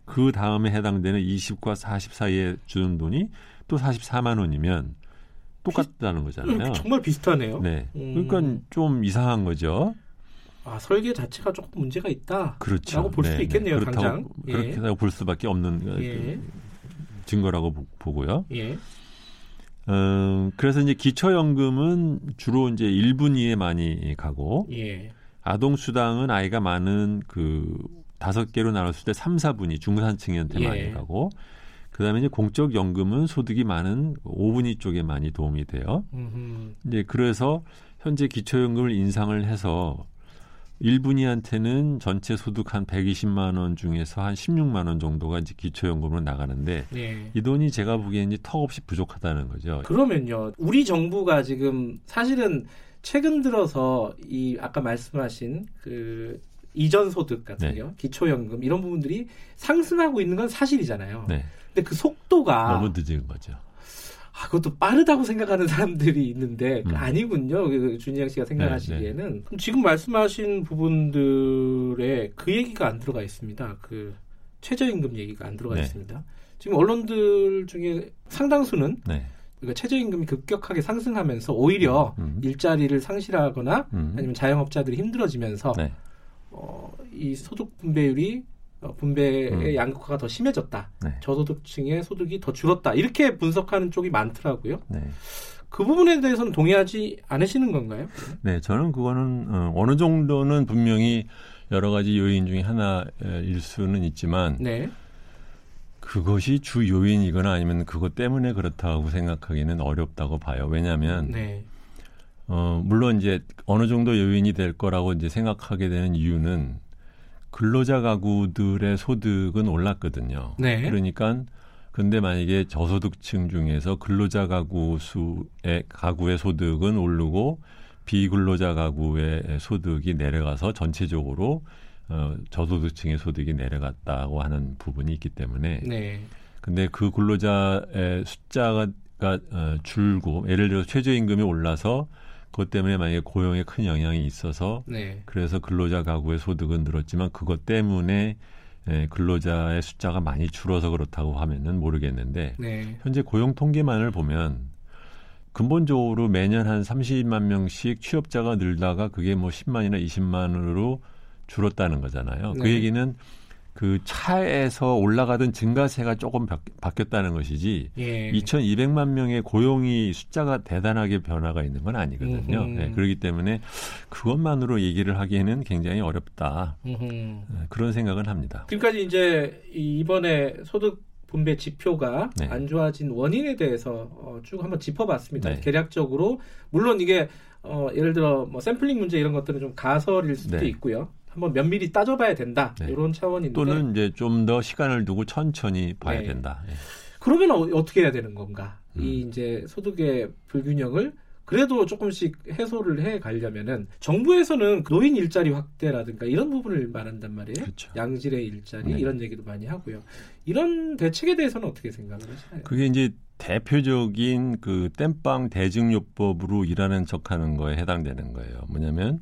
그 다음에 해당되는 20과 40 사이에 주는 돈이 또 44만 원이면 똑같다는 거잖아요. 음, 정말 비슷하네요. 네. 음. 그러니까 좀 이상한 거죠. 아, 설계 자체가 조금 문제가 있다. 그렇죠. 라고 볼 네, 수도 있겠네요, 네. 그렇다고, 당장. 그렇게 예. 볼 수밖에 없는 예. 증거라고 보고요. 예. 음, 그래서 이제 기초연금은 주로 이제 1분위에 많이 가고 예. 아동 수당은 아이가 많은 그 다섯 개로 나눴을 때 3, 4분위 중산층한테 예. 많이 가고 그다음에 이제 공적 연금은 소득이 많은 5분위 쪽에 많이 도움이 돼요. 음흠. 이제 그래서 현재 기초연금을 인상을 해서 1분위한테는 전체 소득 한 120만 원 중에서 한 16만 원 정도가 이제 기초연금으로 나가는데 네. 이 돈이 제가 보기에는 턱없이 부족하다는 거죠. 그러면요. 우리 정부가 지금 사실은 최근 들어서 이 아까 말씀하신 그 이전 소득 같은 요 네. 기초연금 이런 부분들이 상승하고 있는 건 사실이잖아요. 네. 근데 그 속도가 너무 늦은 거죠. 아, 그것도 빠르다고 생각하는 사람들이 있는데 음. 아니군요. 그 준희양 씨가 생각하시기에는 네, 네. 지금 말씀하신 부분들에 그 얘기가 안 들어가 있습니다. 그 최저임금 얘기가 안 들어가 네. 있습니다. 지금 언론들 중에 상당수는 네. 그러니까 최저임금이 급격하게 상승하면서 오히려 음. 음. 일자리를 상실하거나 음. 아니면 자영업자들이 힘들어지면서 네. 어, 이 소득 분배율이 어, 분배의 음. 양극화가 더 심해졌다. 네. 저소득층의 소득이 더 줄었다. 이렇게 분석하는 쪽이 많더라고요. 네. 그 부분에 대해서는 동의하지 않으시는 건가요? 네, 저는 그거는 어, 어느 정도는 분명히 여러 가지 요인 중에 하나일 수는 있지만 네. 그것이 주 요인이거나 아니면 그것 때문에 그렇다고 생각하기는 어렵다고 봐요. 왜냐하면 네. 어, 물론 이제 어느 정도 요인이 될 거라고 이제 생각하게 되는 이유는 근로자 가구들의 소득은 올랐거든요. 네. 그러니까 근데 만약에 저소득층 중에서 근로자 가구 수의 가구의 소득은 오르고 비근로자 가구의 소득이 내려가서 전체적으로 어, 저소득층의 소득이 내려갔다고 하는 부분이 있기 때문에 네. 근데 그 근로자의 숫자가 어, 줄고 예를 들어 최저임금이 올라서 그것 때문에 만약에 고용에 큰 영향이 있어서 네. 그래서 근로자 가구의 소득은 늘었지만 그것 때문에 예, 근로자의 숫자가 많이 줄어서 그렇다고 하면은 모르겠는데 네. 현재 고용 통계만을 보면 근본적으로 매년 한 30만 명씩 취업자가 늘다가 그게 뭐 10만이나 20만으로 줄었다는 거잖아요. 그 네. 그 얘기는 그 차에서 올라가던 증가세가 조금 바, 뀌었다는 것이지 예. 2,200만 명의 고용이 숫자가 대단하게 변화가 있는 건 아니거든요. 네, 그렇기 때문에 그것만으로 얘기를 하기에는 굉장히 어렵다. 네, 그런 생각은 합니다. 지금까지 이제 이번에 소득 분배 지표가 네. 안 좋아진 원인에 대해서 어, 쭉 한번 짚어봤습니다. 네. 개략적으로 물론 이게 어, 예를 들어 뭐 샘플링 문제 이런 것들은 좀 가설일 수도 네. 있고요. 한번 면밀히 따져봐야 된다 네. 이런 차원인데 또는 이제 좀 더 시간을 두고 천천히 봐야 네. 된다. 네. 그러면 어, 떻게 해야 되는 건가? 음. 이 이제 소득의 불균형을 그래도 조금씩 해소를 해 가려면은 정부에서는 노인 일자리 확대라든가 이런 부분을 말한단 말이에요. 그렇죠. 양질의 일자리 네. 이런 얘기도 많이 하고요. 이런 대책에 대해서는 어떻게 생각을 하시나요? 그게 이제 대표적인 그 땜빵 대증요법으로 일하는 척하는 거에 해당되는 거예요. 뭐냐면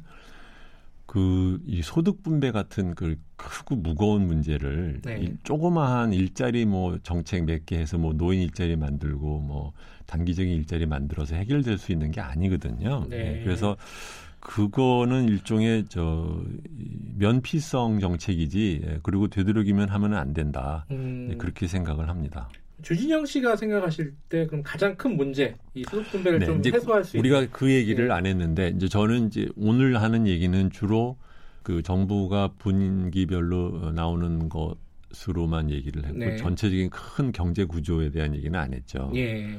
그 이 소득 분배 같은 그 크고 무거운 문제를 네. 이 조그마한 일자리 뭐 정책 몇 개 해서 뭐 노인 일자리 만들고 뭐 단기적인 일자리 만들어서 해결될 수 있는 게 아니거든요. 네. 네. 그래서 그거는 일종의 저 면피성 정책이지 예, 그리고 되도록이면 하면 안 된다. 음. 네, 그렇게 생각을 합니다. 주진영 씨가 생각하실 때 그럼 가장 큰 문제 이 소득 분배를 네, 좀 해소할 수 우리가 있는. 그 얘기를 네. 안 했는데 이제 저는 이제 오늘 하는 얘기는 주로 그 정부가 분기별로 나오는 것으로만 얘기를 했고 네. 전체적인 큰 경제 구조에 대한 얘기는 안 했죠. 예.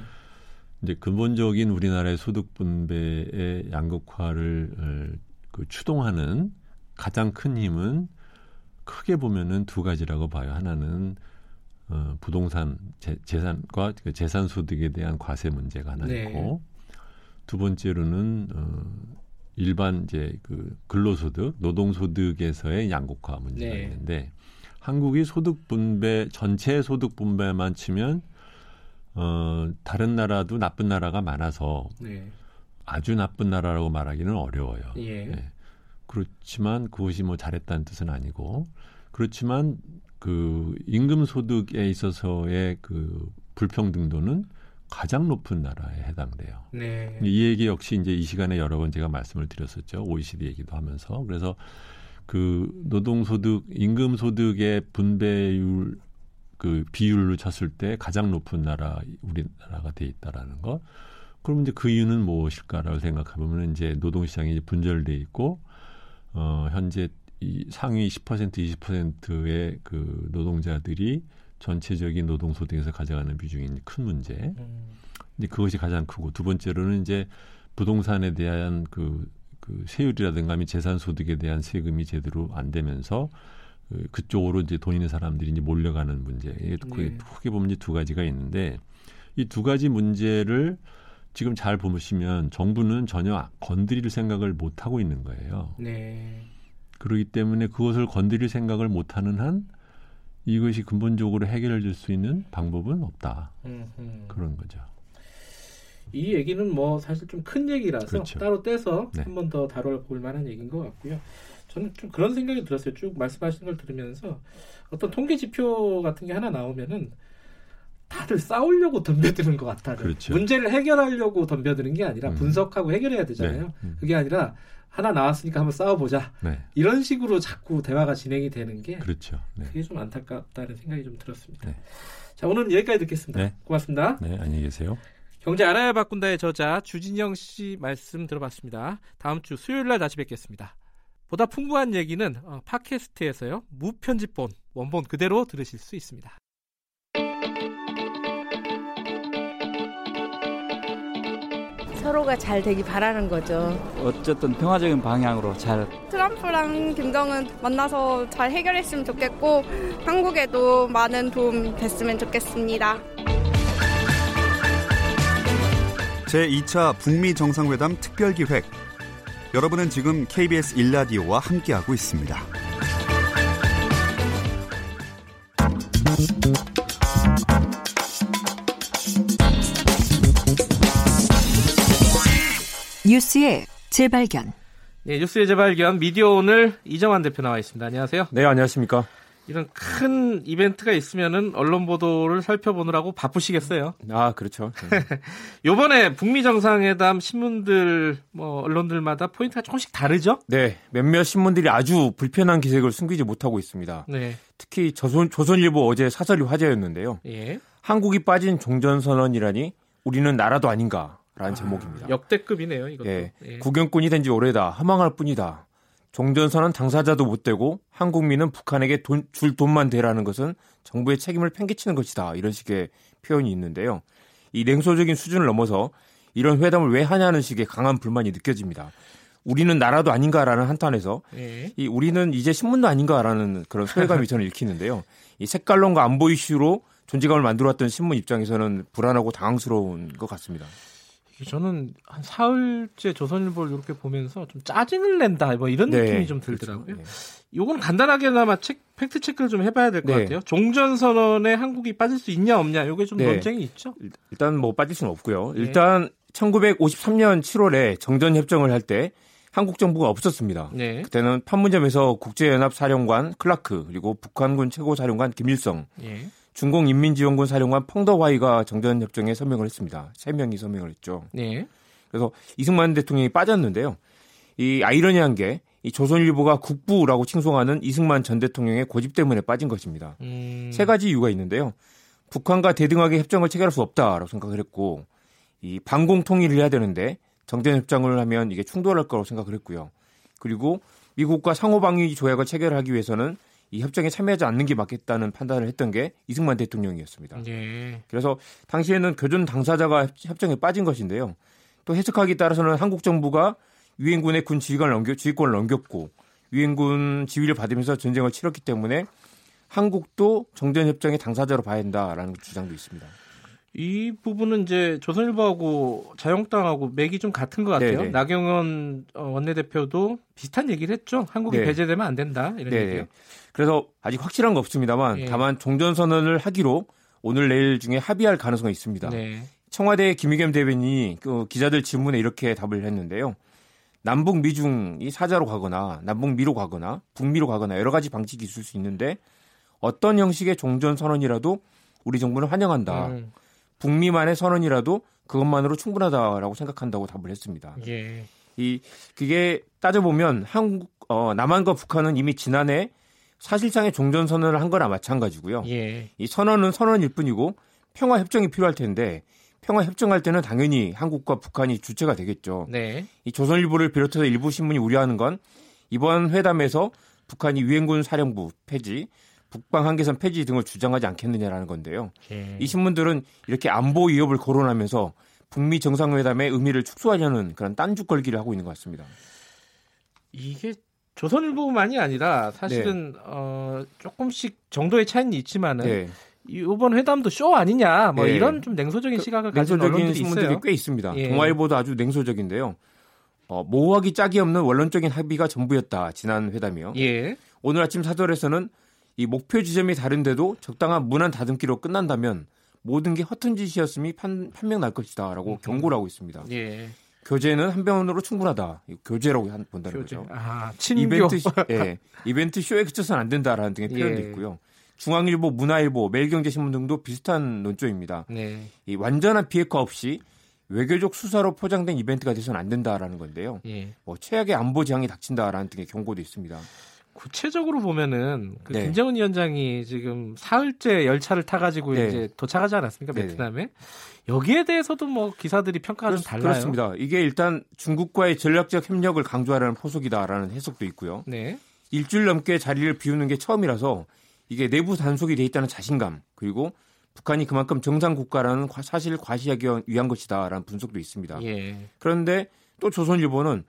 이제 근본적인 우리나라의 소득 분배의 양극화를 어, 그 추동하는 가장 큰 힘은 크게 보면은 두 가지라고 봐요. 하나는 어, 부동산 재, 산과 그 재산 소득에 대한 과세 문제가 하나 네. 있고 두 번째로는 어, 일반 이제 그 근로소득, 노동소득에서의 양극화 문제가 네. 있는데 한국이 소득 분배 전체 소득 분배만 치면 어 다른 나라도 나쁜 나라가 많아서 네. 아주 나쁜 나라라고 말하기는 어려워요. 예. 네. 그렇지만 그것이 뭐 잘했다는 뜻은 아니고 그렇지만 그 임금 소득에 있어서의 그 불평등도는 가장 높은 나라에 해당돼요. 네. 이 얘기 역시 이제 이 시간에 여러 번 제가 말씀을 드렸었죠. OECD 얘기도 하면서 그래서 그 노동 소득, 임금 소득의 분배율 그 비율로 쳤을 때 가장 높은 나라 우리나라가 돼 있다라는 것. 그럼 이제 그 이유는 무엇일까라고 생각해보면 이제 노동 시장이 분절돼 있고 어 현재 이 상위 10% 20%의 그 노동자들이 전체적인 노동 소득에서 가져가는 비중이 큰 문제. 음. 이제 그것이 가장 크고 두 번째로는 이제 부동산에 대한 그, 그 세율이라든가 및 재산 소득에 대한 세금이 제대로 안 되면서 그, 그쪽으로 이제 돈 있는 사람들이 이제 몰려가는 문제. 이게 네. 크게 보면 이제 두 가지가 있는데 이 두 가지 문제를 지금 잘 보시면 정부는 전혀 건드릴 생각을 못 하고 있는 거예요. 네. 그렇기 때문에 그것을 건드릴 생각을 못 하는 한 이것이 근본적으로 해결해 줄수 있는 방법은 없다. 음흠. 그런 거죠. 이 얘기는 뭐 사실 좀 큰 얘기라서 그렇죠. 따로 떼서 네. 한번 더 다뤄볼 만한 얘기인 것 같고요. 저는 좀 그런 생각이 들었어요. 쭉 말씀하시는 걸 들으면서 어떤 통계 지표 같은 게 하나 나오면은 다들 싸우려고 덤벼드는 것 같아요. 그렇죠. 문제를 해결하려고 덤벼드는 게 아니라 음. 분석하고 해결해야 되잖아요. 네. 음. 그게 아니라 하나 나왔으니까 한번 싸워보자. 네. 이런 식으로 자꾸 대화가 진행이 되는 게 그렇죠. 네. 그게 좀 안타깝다는 생각이 좀 들었습니다. 네. 자 오늘은 여기까지 듣겠습니다. 네. 고맙습니다. 네, 안녕히 계세요. 경제 알아야 바꾼다의 저자 주진영 씨 말씀 들어봤습니다. 다음 주 수요일 날 다시 뵙겠습니다. 보다 풍부한 얘기는 어, 팟캐스트에서요. 무편집본 원본 그대로 들으실 수 있습니다. 서로가 잘 되기 바라는 거죠. 어쨌든 평화적인 방향으로 잘. 트럼프랑 김정은 만나서 잘 해결했으면 좋겠고 한국에도 많은 도움 됐으면 좋겠습니다. 제2차 북미 정상회담 특별기획. 여러분은 지금 KBS 일라디오와 함께하고 있습니다. 뉴스의 재발견. 네, 뉴스의 재발견 미디어 오늘 이정환 대표 나와 있습니다. 안녕하세요. 네, 안녕하십니까. 이런 큰 이벤트가 있으면은 언론 보도를 살펴보느라고 바쁘시겠어요. 아, 그렇죠. 요번에 북미 정상회담 신문들 뭐 언론들마다 포인트가 조금씩 다르죠? 네. 몇몇 신문들이 아주 불편한 기색을 숨기지 못하고 있습니다. 네. 특히 조선 조선일보 어제 사설이 화제였는데요. 예. 한국이 빠진 종전 선언이라니 우리는 나라도 아닌가 라는 아, 제목입니다. 역대급이네요, 이것도. 예, 예. 구경꾼이 된 지 오래다. 허망할 뿐이다. 종전선언 당사자도 못 되고 한국민은 북한에게 돈, 줄 돈만 대라는 것은 정부의 책임을 팽개치는 것이다. 이런 식의 표현이 있는데요. 이 냉소적인 수준을 넘어서 이런 회담을 왜 하냐는 식의 강한 불만이 느껴집니다. 우리는 나라도 아닌가라는 한탄에서 예. 이 우리는 이제 신문도 아닌가라는 그런 소외감이 저는 읽히는데요. 이 색깔론과 안보 이슈로 존재감을 만들어왔던 신문 입장에서는 불안하고 당황스러운 것 같습니다. 저는 한 사흘째 조선일보를 이렇게 보면서 좀 짜증을 낸다 뭐 이런 네, 느낌이 좀 그렇죠. 들더라고요. 그렇죠. 네. 요건 간단하게나마 책, fact check를 좀 해봐야 될것 네. 같아요. 종전 선언에 한국이 빠질 수 있냐 없냐 요게 좀 네. 논쟁이 있죠. 일단 뭐 빠질 수는 없고요. 네. 일단 1953년 7월에 정전 협정을 할 때 한국 정부가 없었습니다. 네. 그때는 판문점에서 국제연합 사령관 클라크 그리고 북한군 최고 사령관 김일성 중공인민지원군 사령관 펑더화이가 정전협정에 서명을 했습니다. 세 명이 서명을 했죠. 네. 그래서 이승만 대통령이 빠졌는데요. 이 아이러니한 게 이 조선일보가 국부라고 칭송하는 이승만 전 대통령의 고집 때문에 빠진 것입니다. 음. 세 가지 이유가 있는데요. 북한과 대등하게 협정을 체결할 수 없다라고 생각을 했고, 이 반공 통일을 해야 되는데 정전 협정을 하면 이게 충돌할 거라고 생각을 했고요. 그리고 미국과 상호방위 조약을 체결하기 위해서는 이 협정에 참여하지 않는 게 맞겠다는 판단을 했던 게 이승만 대통령이었습니다. 네. 그래서 당시에는 교전 당사자가 협정에 빠진 것인데요. 또 해석하기에 따라서는 한국 정부가 유엔군의 군 지휘관을 넘겨 지휘권을 넘겼고 유엔군 지휘를 받으면서 전쟁을 치렀기 때문에 한국도 정전 협정의 당사자로 봐야 한다라는 주장도 있습니다. 이 부분은 이제 조선일보하고 자유한국당하고 맥이 좀 같은 것 같아요. 네네. 나경원 어, 원내대표도 비슷한 얘기를 했죠. 한국이 네. 배제되면 안 된다 이런 네네. 얘기요. 그래서 아직 확실한 거 없습니다만 예. 다만 종전선언을 하기로 오늘 내일 중에 합의할 가능성이 있습니다. 네. 청와대 김의겸 대변인이 그 기자들 질문에 이렇게 답을 했는데요. 남북 미중이 사자로 가거나 남북 미로 가거나 북미로 가거나 여러 가지 방식이 있을 수 있는데 어떤 형식의 종전 선언이라도 우리 정부는 환영한다. 음. 북미만의 선언이라도 그것만으로 충분하다라고 생각한다고 답을 했습니다. 예. 이 그게 따져 보면 한국 어, 남한과 북한은 이미 지난해 사실상의 종전 선언을 한 거나 마찬가지고요. 예. 이 선언은 선언일 뿐이고 평화 협정이 필요할 텐데 평화 협정할 때는 당연히 한국과 북한이 주체가 되겠죠. 네. 이 조선일보를 비롯해서 일부 신문이 우려하는 건 이번 회담에서 북한이 유엔군 사령부 폐지, 북방 한계선 폐지 등을 주장하지 않겠느냐라는 건데요. 예. 이 신문들은 이렇게 안보 위협을 거론하면서 북미 정상회담의 의미를 축소하려는 그런 딴죽 걸기를 하고 있는 것 같습니다. 이게 조선일보만이 아니라 사실은 네. 어, 조금씩 정도의 차이는 있지만은 네. 이번 회담도 쇼 아니냐 뭐 네. 이런 좀 냉소적인 그 시각을 가진 냉소적인 신문들이 있어요. 꽤 있습니다. 예. 동아일보도 아주 냉소적인데요. 어, 모호하기 짝이 없는 원론적인 합의가 전부였다 지난 회담이요. 예. 오늘 아침 사설에서는 이 목표 지점이 다른데도 적당한 무난 다듬기로 끝난다면 모든 게 허튼 짓이었음이 판, 판명 날 것이다라고 음. 경고를 하고 있습니다. 예. 교재는 한 병으로 충분하다. 교재라고 본다는 교재. 거죠. 아, 친교. 이벤트, 예, 이벤트 쇼에 그쳐서는 안 된다라는 등의 표현도 예. 있고요. 중앙일보, 문화일보, 매일경제신문 등도 비슷한 논조입니다. 네. 이 완전한 비핵화 없이 외교적 수사로 포장된 이벤트가 돼서는 안 된다라는 건데요. 예. 뭐 최악의 안보 지향이 닥친다라는 등의 경고도 있습니다. 구체적으로 보면은 그 네. 김정은 위원장이 지금 사흘째 열차를 타가지고 네. 이제 도착하지 않았습니까 네. 베트남에 여기에 대해서도 뭐 기사들이 평가가 좀 달라요. 그렇습니다. 이게 일단 중국과의 전략적 협력을 강조하라는 포석이다라는 해석도 있고요. 네. 일주일 넘게 자리를 비우는 게 처음이라서 이게 내부 단속이 돼 있다는 자신감 그리고 북한이 그만큼 정상 국가라는 사실을 과시하기 위한 것이다라는 분석도 있습니다. 예. 그런데 또 조선일보는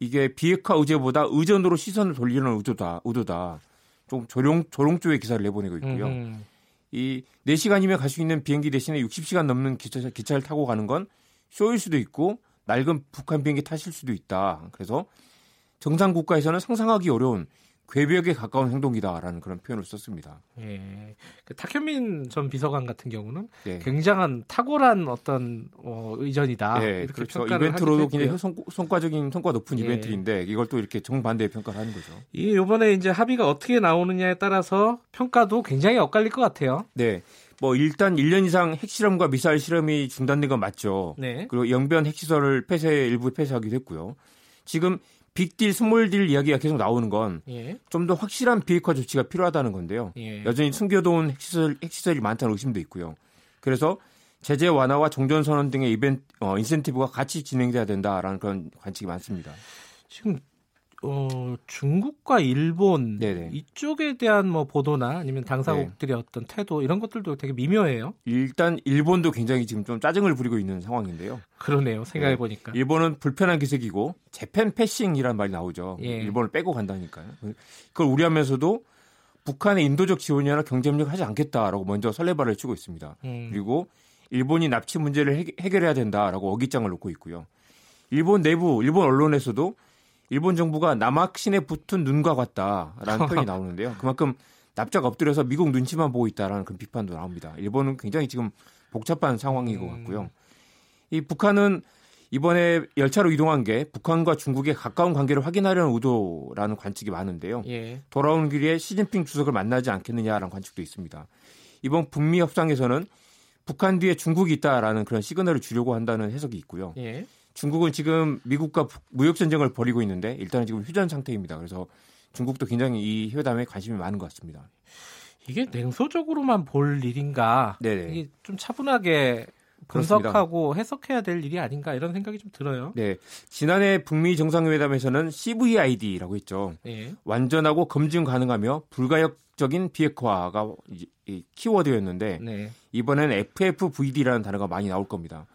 이게 비핵화 의제보다 의전으로 시선을 돌리는 의도다. 의도다. 좀 조롱 조롱 쪽의 기사를 내보내고 있고요. 음. 이 4시간이면 갈 수 있는 비행기 대신에 60시간 넘는 기차, 기차를 타고 가는 건 쇼일 수도 있고 낡은 북한 비행기 타실 수도 있다. 그래서 정상 국가에서는 상상하기 어려운 괴벽에 가까운 행동이다라는 그런 표현을 썼습니다. 예. 그 탁현민 전 비서관 같은 경우는 예. 굉장한 탁월한 어떤 어, 의전이다. 예, 그렇죠. 이벤트로도 굉장히 성, 성과적인 성과 높은 예. 이벤트인데 이걸 또 이렇게 정반대의 평가를 하는 거죠. 이 이번에 이제 합의가 어떻게 나오느냐에 따라서 평가도 굉장히 엇갈릴 것 같아요. 네. 뭐 일단 1년 이상 핵실험과 미사일 실험이 중단된 건 맞죠. 네. 그리고 영변 핵시설을 폐쇄 일부 폐쇄하기도 했고요. 지금 빅딜, small deal 이야기가 계속 나오는 건 좀더 예. 확실한 비핵화 조치가 필요하다는 건데요. 예. 여전히 숨겨둔 핵시설, 핵시설이 많다는 의심도 있고요. 그래서 제재 완화와 종전선언 등의 이벤트, 어, 인센티브가 같이 진행돼야 된다라는 그런 관측이 많습니다. 지금 어, 중국과 일본 네네. 이쪽에 대한 뭐 보도나 아니면 당사국들의 네. 어떤 태도 이런 것들도 되게 미묘해요. 일단 일본도 굉장히 지금 좀 짜증을 부리고 있는 상황인데요. 그러네요. 생각해 보니까. 네. 일본은 불편한 기색이고 재팬 패싱이라는 말이 나오죠. 예. 일본을 빼고 간다니까요. 그걸 우려하면서도 북한의 인도적 지원이나 경제협력을 하지 않겠다라고 먼저 설레발을 치고 있습니다. 음. 그리고 일본이 납치 문제를 해결해야 된다라고 어깃장을 놓고 있고요. 일본 내부 일본 언론에서도 일본 정부가 남학신에 붙은 눈과 같다라는 표현이 나오는데요. 그만큼 납작 엎드려서 미국 눈치만 보고 있다라는 그런 비판도 나옵니다. 일본은 굉장히 지금 복잡한 상황인 것 음. 같고요. 이 북한은 이번에 열차로 이동한 게 북한과 중국의 가까운 관계를 확인하려는 의도라는 관측이 많은데요. 예. 돌아오는 길에 시진핑 주석을 만나지 않겠느냐라는 관측도 있습니다. 이번 북미 협상에서는 북한 뒤에 중국이 있다라는 그런 시그널을 주려고 한다는 해석이 있고요. 예. 중국은 지금 미국과 무역 전쟁을 벌이고 있는데 일단은 지금 휴전 상태입니다. 그래서 중국도 굉장히 이 회담에 관심이 많은 것 같습니다. 이게 냉소적으로만 볼 일인가? 네네. 이게 좀 차분하게 분석하고 그렇습니다. 해석해야 될 일이 아닌가 이런 생각이 좀 들어요. 네. 지난해 북미 정상회담에서는 CVID라고 했죠. 네. 완전하고 검증 가능하며 불가역적인 비핵화가 키워드였는데 네. 이번에는 FFVD라는 단어가 많이 나올 겁니다.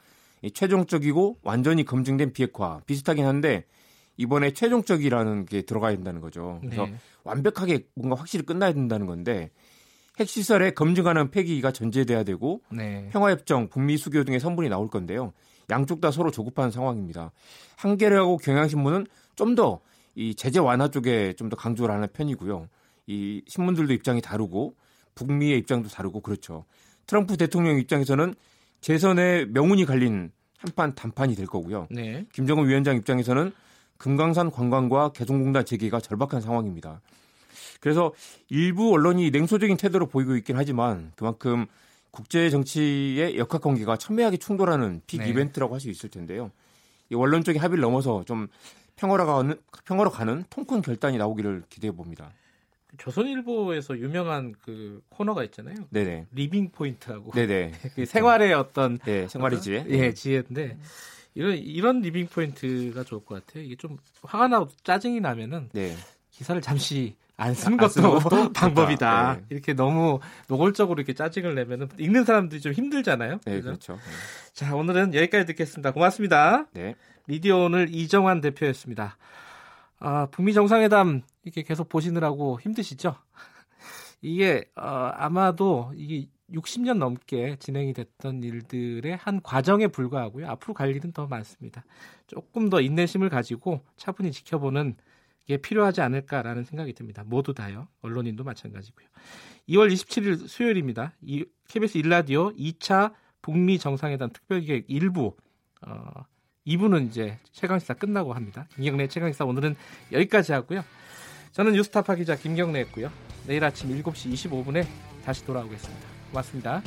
최종적이고 완전히 검증된 비핵화 비슷하긴 한데 이번에 최종적이라는 게 들어가야 된다는 거죠. 그래서 네. 완벽하게 뭔가 확실히 끝나야 된다는 건데 핵시설에 검증하는 폐기가 전제돼야 되고 네. 평화협정, 북미 수교 등의 선분이 나올 건데요. 양쪽 다 서로 조급한 상황입니다. 한겨레하고 경향신문은 좀 더 이 제재 완화 쪽에 좀 더 강조를 하는 편이고요. 이 신문들도 입장이 다르고 북미의 입장도 다르고 그렇죠. 트럼프 대통령 입장에서는 재선에 명운이 갈린 한판 단판이 될 거고요. 네. 김정은 위원장 입장에서는 금강산 관광과 개성공단 재개가 절박한 상황입니다. 그래서 일부 언론이 냉소적인 태도를 보이고 있긴 하지만 그만큼 국제 정치의 역학 관계가 첨예하게 충돌하는 빅 네. 이벤트라고 할 수 있을 텐데요. 이 원론적인 합의를 넘어서 좀 평화로 가는 평화로 가는 통큰 결단이 나오기를 기대해 봅니다. 조선일보에서 유명한 그 코너가 있잖아요. 네네. 리빙 포인트라고. 네네. 그 생활의 어떤 네, 생활의 지혜. 예, 지혜인데 이런 이런 리빙 포인트가 좋을 것 같아요. 이게 좀 화가 나고 짜증이 나면은 네. 기사를 잠시 안 쓰는 것도, 안 것도 방법이다. 네. 이렇게 너무 노골적으로 이렇게 짜증을 내면은 읽는 사람들이 좀 힘들잖아요. 네, 그렇죠. 자, 오늘은 여기까지 듣겠습니다. 고맙습니다. 네. 미디어 오늘 이정환 대표였습니다. 아, 북미 정상회담 이렇게 계속 보시느라고 힘드시죠? 이게 어, 아마도 이게 60년 넘게 진행이 됐던 일들의 한 과정에 불과하고요. 앞으로 갈 일은 더 많습니다. 조금 더 인내심을 가지고 차분히 지켜보는 게 필요하지 않을까라는 생각이 듭니다. 모두 다요. 언론인도 마찬가지고요. 2월 27일 수요일입니다. 이, KBS 일라디오 2차 북미 정상회담 특별기획 1부 어, 2부는 이제 최강시사 끝나고 합니다. 김경래 최강시사 오늘은 여기까지 하고요. 저는 뉴스타파 기자 김경래였고요. 내일 아침 7시 25분에 다시 돌아오겠습니다. 고맙습니다.